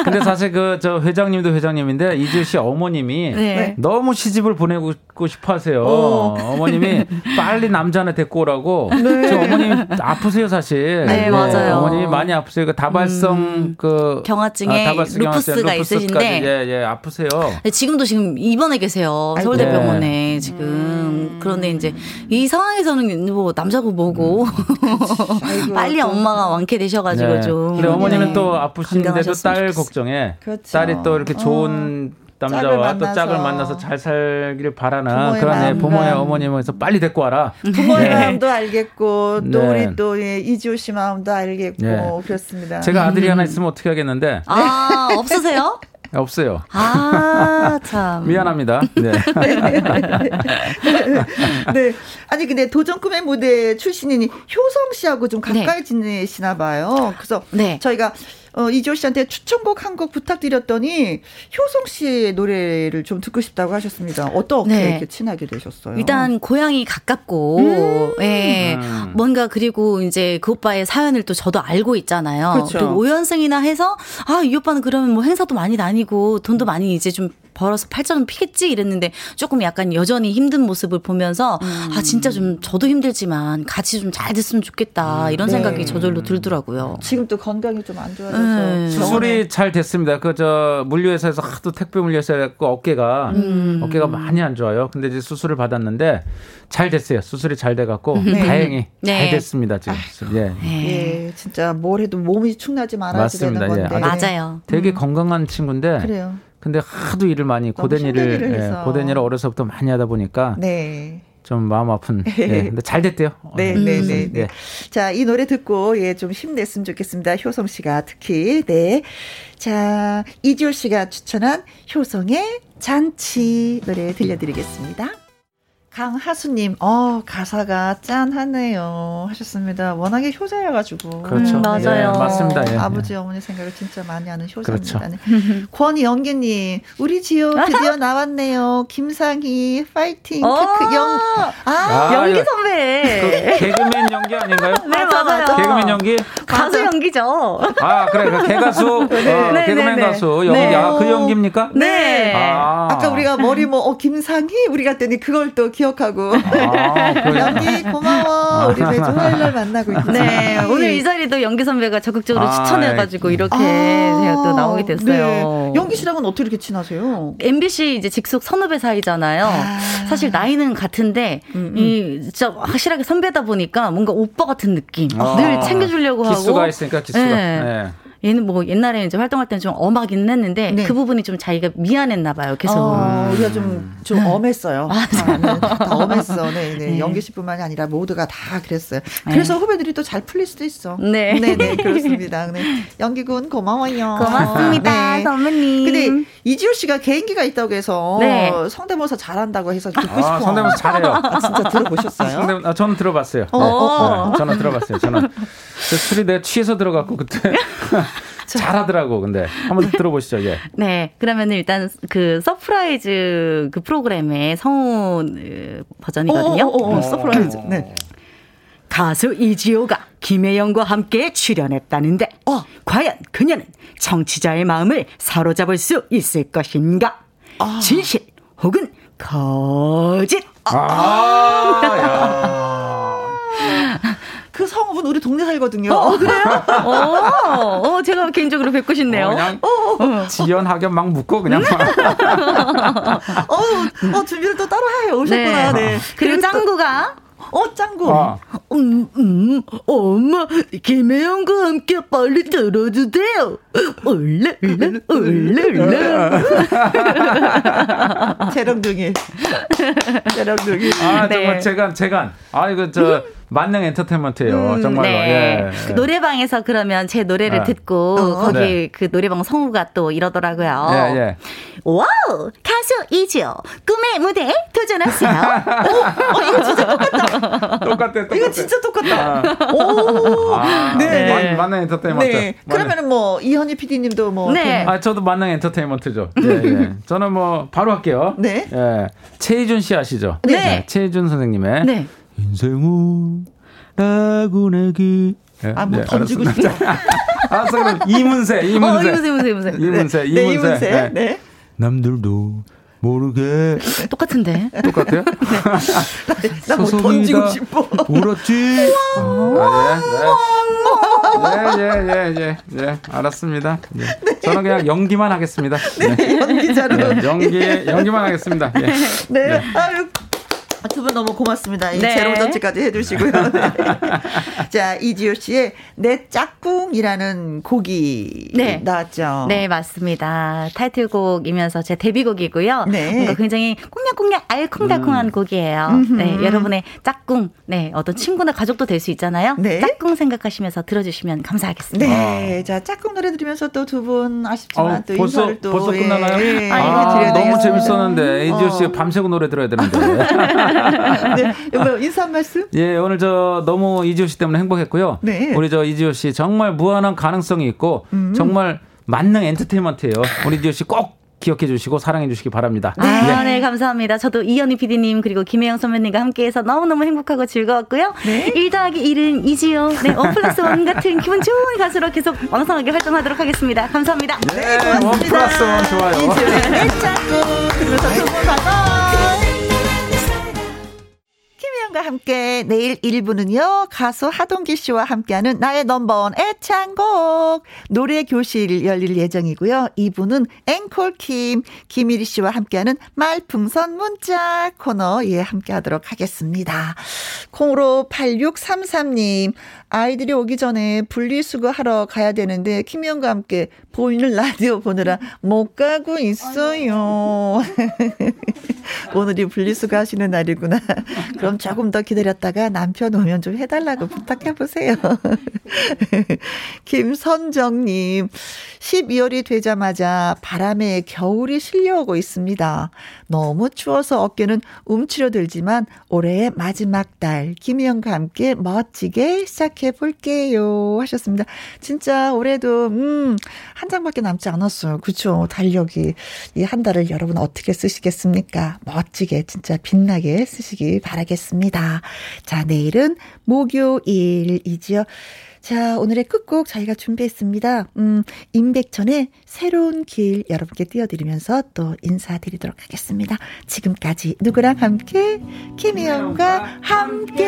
근데 사실 그 저 회장님도 회장님인데 이지우 씨 어머님이 네. 너무 시집을 보내고 싶어하세요. 어. 머님이 빨리 남자 하나 데리고 오라고. 네. 저 어머님 아프세요 사실. 네, 네. 맞아요. 어머님이 많이 아프세요. 그 다발성 음, 그 경화증에 아, 다발성 루푸스가 있으신데 예, 예, 아프세요. 네, 지금도 지금 입원해 계세요. 서울대병원에 네. 지금. 음. 그런데 이제 이 상황에서는 뭐 남자고 뭐고 음. *laughs* 빨리 엄마가 많게 되셔가지고 네. 좀. 근데 어머니는 네. 또 아프신데도 딸 걱정에 그렇죠. 딸이 또 이렇게 좋은 어. 남자와 또 짝을 만나서 잘 살기를 바라는 그런 네, 부모의 어머님에서 빨리 데리고 와라. 부모의 네. 마음도 알겠고 또 네. 우리 또 예, 이지호 씨 마음도 알겠고 네. 그렇습니다. 제가 아들이 음. 하나 있으면 어떻게 하겠는데? 아 없으세요? *laughs* 없어요. 아, 참. *laughs* 미안합니다. 네. *laughs* 네. 아니, 근데 도전 꿈의 무대 출신이니 효성 씨하고 좀 가까이 네. 지내시나 봐요. 그래서 네. 저희가 어, 이지호 씨한테 추천곡 한 곡 부탁드렸더니 효성 씨의 노래를 좀 듣고 싶다고 하셨습니다. 어떻게 네. 이렇게 친하게 되셨어요? 일단 고향이 가깝고, 음. 예. 음. 뭔가 그리고 이제 그 오빠의 사연을 또 저도 알고 있잖아요. 그렇죠. 또 오연승이나 해서 아, 이 오빠는 그러면 뭐 행사도 많이 다니고 돈도 많이 이제 좀 벌어서 팔자는 피겠지 이랬는데 조금 약간 여전히 힘든 모습을 보면서 음. 아 진짜 좀 저도 힘들지만 같이 좀 잘 됐으면 좋겠다 음. 이런 네. 생각이 저절로 들더라고요. 지금 또 건강이 좀 안 좋아져서 네. 수술이 잘 됐습니다. 그 저 물류회사에서 하도 택배 물류회사 갖고 어깨가 음. 어깨가 많이 안 좋아요. 근데 이제 수술을 받았는데 잘 됐어요. 수술이 잘 돼갖고 네. 다행히 네. 잘 됐습니다 지금. 아, 예. 예, 진짜 뭘 해도 몸이 축나지 말아야 되는 예. 건데. 예. 맞아요. 되게 음. 건강한 친구인데. 그래요. 근데 하도 일을 많이 고된 일을, 일을 예, 고된 일을 어려서부터 많이 하다 보니까 네. 좀 마음 아픈. 네, *laughs* 근데 잘 됐대요. 네, 네, 네, 네, 네. 자, 이 노래 듣고 예, 좀 힘냈으면 좋겠습니다. 효성 씨가 특히. 네. 자, 이지호 씨가 추천한 효성의 잔치 노래 들려드리겠습니다. 강하수님, 어, 가사가 짠하네요. 하셨습니다. 워낙에 효자여가지고. 그렇죠. 음, 맞아요. 예, 맞습니다. 예, 아버지, 예. 어머니 생각을 진짜 많이 하는 효자입니다. 그렇죠. 네. *laughs* 권영기님, 우리 지호 드디어 *laughs* 나왔네요. 김상희, 파이팅. 어. 크크, 영, 아, 아 연기 선배. 그 개그맨 연기 아닌가요? 네, 맞아요. 개그맨 연기? 가수 연기죠. 아, 그래. 그 개가수, *laughs* 네. 어, 네, 개그맨 네, 네. 가수 연기. 네. 아, 그 연기입니까? 네. 아. 까 우리가 머리 뭐, 어, 김상희? 우리 갔더니 그걸 또 기억 기억하고. 아, 연기 고마워. 우리 매주 화요일 날 만나고 있지. 네. 오늘 이 자리도 연기 선배가 적극적으로 아, 추천해가지고 이렇게 아, 제가 또 나오게 됐어요. 네. 연기 씨랑은 어떻게 이렇게 친하세요? MBC 이제 직속 선후배 사이잖아요. 아. 사실 나이는 같은데 음, 음. 이 진짜 확실하게 선배다 보니까 뭔가 오빠 같은 느낌. 아. 늘 챙겨주려고 기수가 하고. 기수가 있으니까 기수가. 네. 네. 얘는 뭐 옛날에 이제 활동할 때는 좀 엄하긴 했는데 네. 그 부분이 좀 자기가 미안했나 봐요. 계속. 어, 우리가 좀, 좀 네. 엄했어요. 아, 네. 다, 다 엄했어. 네, *laughs* 네. 네. 연기 씨뿐만이 아니라 모두가 다 그랬어요. 네. 그래서 후배들이 또 잘 풀릴 수도 있어. 네. 네, 네, 그렇습니다. 네. 연기군 고마워요. 고맙습니다. 네. 선배님. 근데 이지호 씨가 개인기가 있다고 해서 네. 성대모사 잘한다고 해서 듣고 아, 싶어. 성대모사 잘해요. 아, 진짜 들어보셨어요? 성대, 아, 저는 들어봤어요. 어. 네. 네. 저는 들어봤어요. 저는 술이 내가 취해서 들어갔고 그때 *laughs* *laughs* 잘하더라고. 근데 한번 들어보시죠. 예. *laughs* 네. 그러면 일단 그 서프라이즈 그 프로그램의 성우 버전이거든요. 오, 오, 오, 서프라이즈. 네. 가수 이지호가 김혜영과 함께 출연했다는데 어. 과연 그녀는 청취자의 마음을 사로잡을 수 있을 것인가? 아. 진실 혹은 거짓? 아, *laughs* 그 성우분 우리 동네 살거든요. 어, 그래요? 어, 어, 제가 개인적으로 뵙고 싶네요. 어, 그냥 어, 어. 지연 학연 막 묻고 그냥. *laughs* 어, 어, 준비를 또 따로 해 오셨구나. 네. 네. 그리고 짱구가 어, 짱구. 아. 음, 음, 엄마, 김혜영과 함께 빨리 들어주세요. 얼레, 얼레, 얼레, 얼레. 재롱둥이. 재롱둥이. 아, 정말 네. 재간, 재간. 아, 이거 저, 만능 엔터테인먼트예요. 음, 정말로. 네. 예. 그 노래방에서 그러면 제 노래를 네. 듣고 어, 거기 네. 그 노래방 성우가 또 이러더라고요. 예, 예. 와우! 가수 이지요. 꿈의 무대에 도전하세요. 어, 어, 이거 진짜 똑같다. 똑같아, 똑같아. 이거 진짜 똑같다. 아. 오! 아, 네. 네. 만, 능 엔터테인먼트. 네. 그러면은 뭐, 이현희 PD님도 뭐. 네. 아, 저도 만능 엔터테인먼트죠. 예, 예. 저는 뭐, 바로 할게요. 네. 예. 최희준 씨 아시죠? 네. 네. 최희준 선생님의. 네. 인생은 라구내기. 네, 아, 뭐 네, 던지고 싶다. 알았어, *laughs* 그럼 이문세, 이문세. 어, 이문세, 이문세, 이문세. 네, 이문세. 네. 네. 남들도 모르게. 똑같은데. 똑같아요? *laughs* 네. *laughs* 나뭐 던지고 싶어. 울었지. 아, 예, 네. 예, 예, 예, 예, 예. 알았습니다. 예. 네. 저는 그냥 연기만 하겠습니다. 네, 네. 연기자로. 네, 연기, 연기만 하겠습니다. 예. 네. 네. 아유. 아, 두분 너무 고맙습니다. 이 네. 제로 전치까지 해주시고요. 네. *laughs* 자, 이지효 씨의 내 짝꿍이라는 곡이 네. 나왔죠. 네, 맞습니다. 타이틀곡이면서 제 데뷔곡이고요. 네. 뭔가 굉장히 꽁냥꽁냥 알콩달콩한 음. 곡이에요. 음흠. 네, 여러분의 짝꿍, 네, 어떤 친구나 가족도 될 수 있잖아요. 네. 짝꿍 생각하시면서 들어주시면 감사하겠습니다. 네, 자, 짝꿍 노래 들으면서 또 두 분 아쉽지만 어, 또 벌써, 인사를 또 벌써 끝나나요? 예, 아, 너무 재밌었는데 이지효 씨 어. 밤새고 노래 들어야 되는데. *laughs* 네, 뭐 인사 한 말씀? 예, 오늘 저 너무 이지호 씨 때문에 행복했고요. 네. 우리 저 이지호 씨 정말 무한한 가능성이 있고 음. 정말 만능 엔터테인먼트예요. 우리 이지호 씨꼭 기억해 주시고 사랑해 주시기 바랍니다. 아, 네. 네, 감사합니다. 저도 이현희 PD님 그리고 김혜영 선배님과 함께해서 너무너무 행복하고 즐거웠고요. 네. 1 더하기 1은 이지요. 네, 원 플러스 원 같은 기분 좋은 가수로 계속 왕성하게 활동하도록 하겠습니다. 감사합니다. 네, 고맙습니다. one plus one 좋아요. 이지요의 내 짝꿍. 그러면서 두분 반가워. 김혜영과 함께 내일 1부는요, 가수 하동기 씨와 함께하는 나의 넘버원 애창곡 노래 교실 열릴 예정이고요. 2부는 앵콜 킴, 김일희 씨와 함께하는 말풍선 문자 코너에 함께 하도록 하겠습니다. 콩으로 8633님, 아이들이 오기 전에 분리수거 하러 가야 되는데 김희영과 함께 보이는 라디오 보느라 못 가고 있어요. *laughs* 오늘이 분리수거 하시는 날이구나. 그럼 조금 더 기다렸다가 남편 오면 좀 해달라고 부탁해 보세요. *laughs* 김선정님, 12월이 되자마자 바람에 겨울이 실려오고 있습니다. 너무 추워서 어깨는 움츠려들지만 올해의 마지막 달 김희영과 함께 멋지게 시작 해 볼게요 하셨습니다. 진짜 올해도 음, 한 장밖에 남지 않았어요. 그렇죠. 달력이 이 한 달을 여러분 어떻게 쓰시겠습니까? 멋지게 진짜 빛나게 쓰시기 바라겠습니다. 자, 내일은 목요일이지요. 자, 오늘의 끝곡 저희가 준비했습니다. 음, 임백천의 새로운 길 여러분께 띄워드리면서 또 인사드리도록 하겠습니다. 지금까지 누구랑 함께? 김혜영과 함께.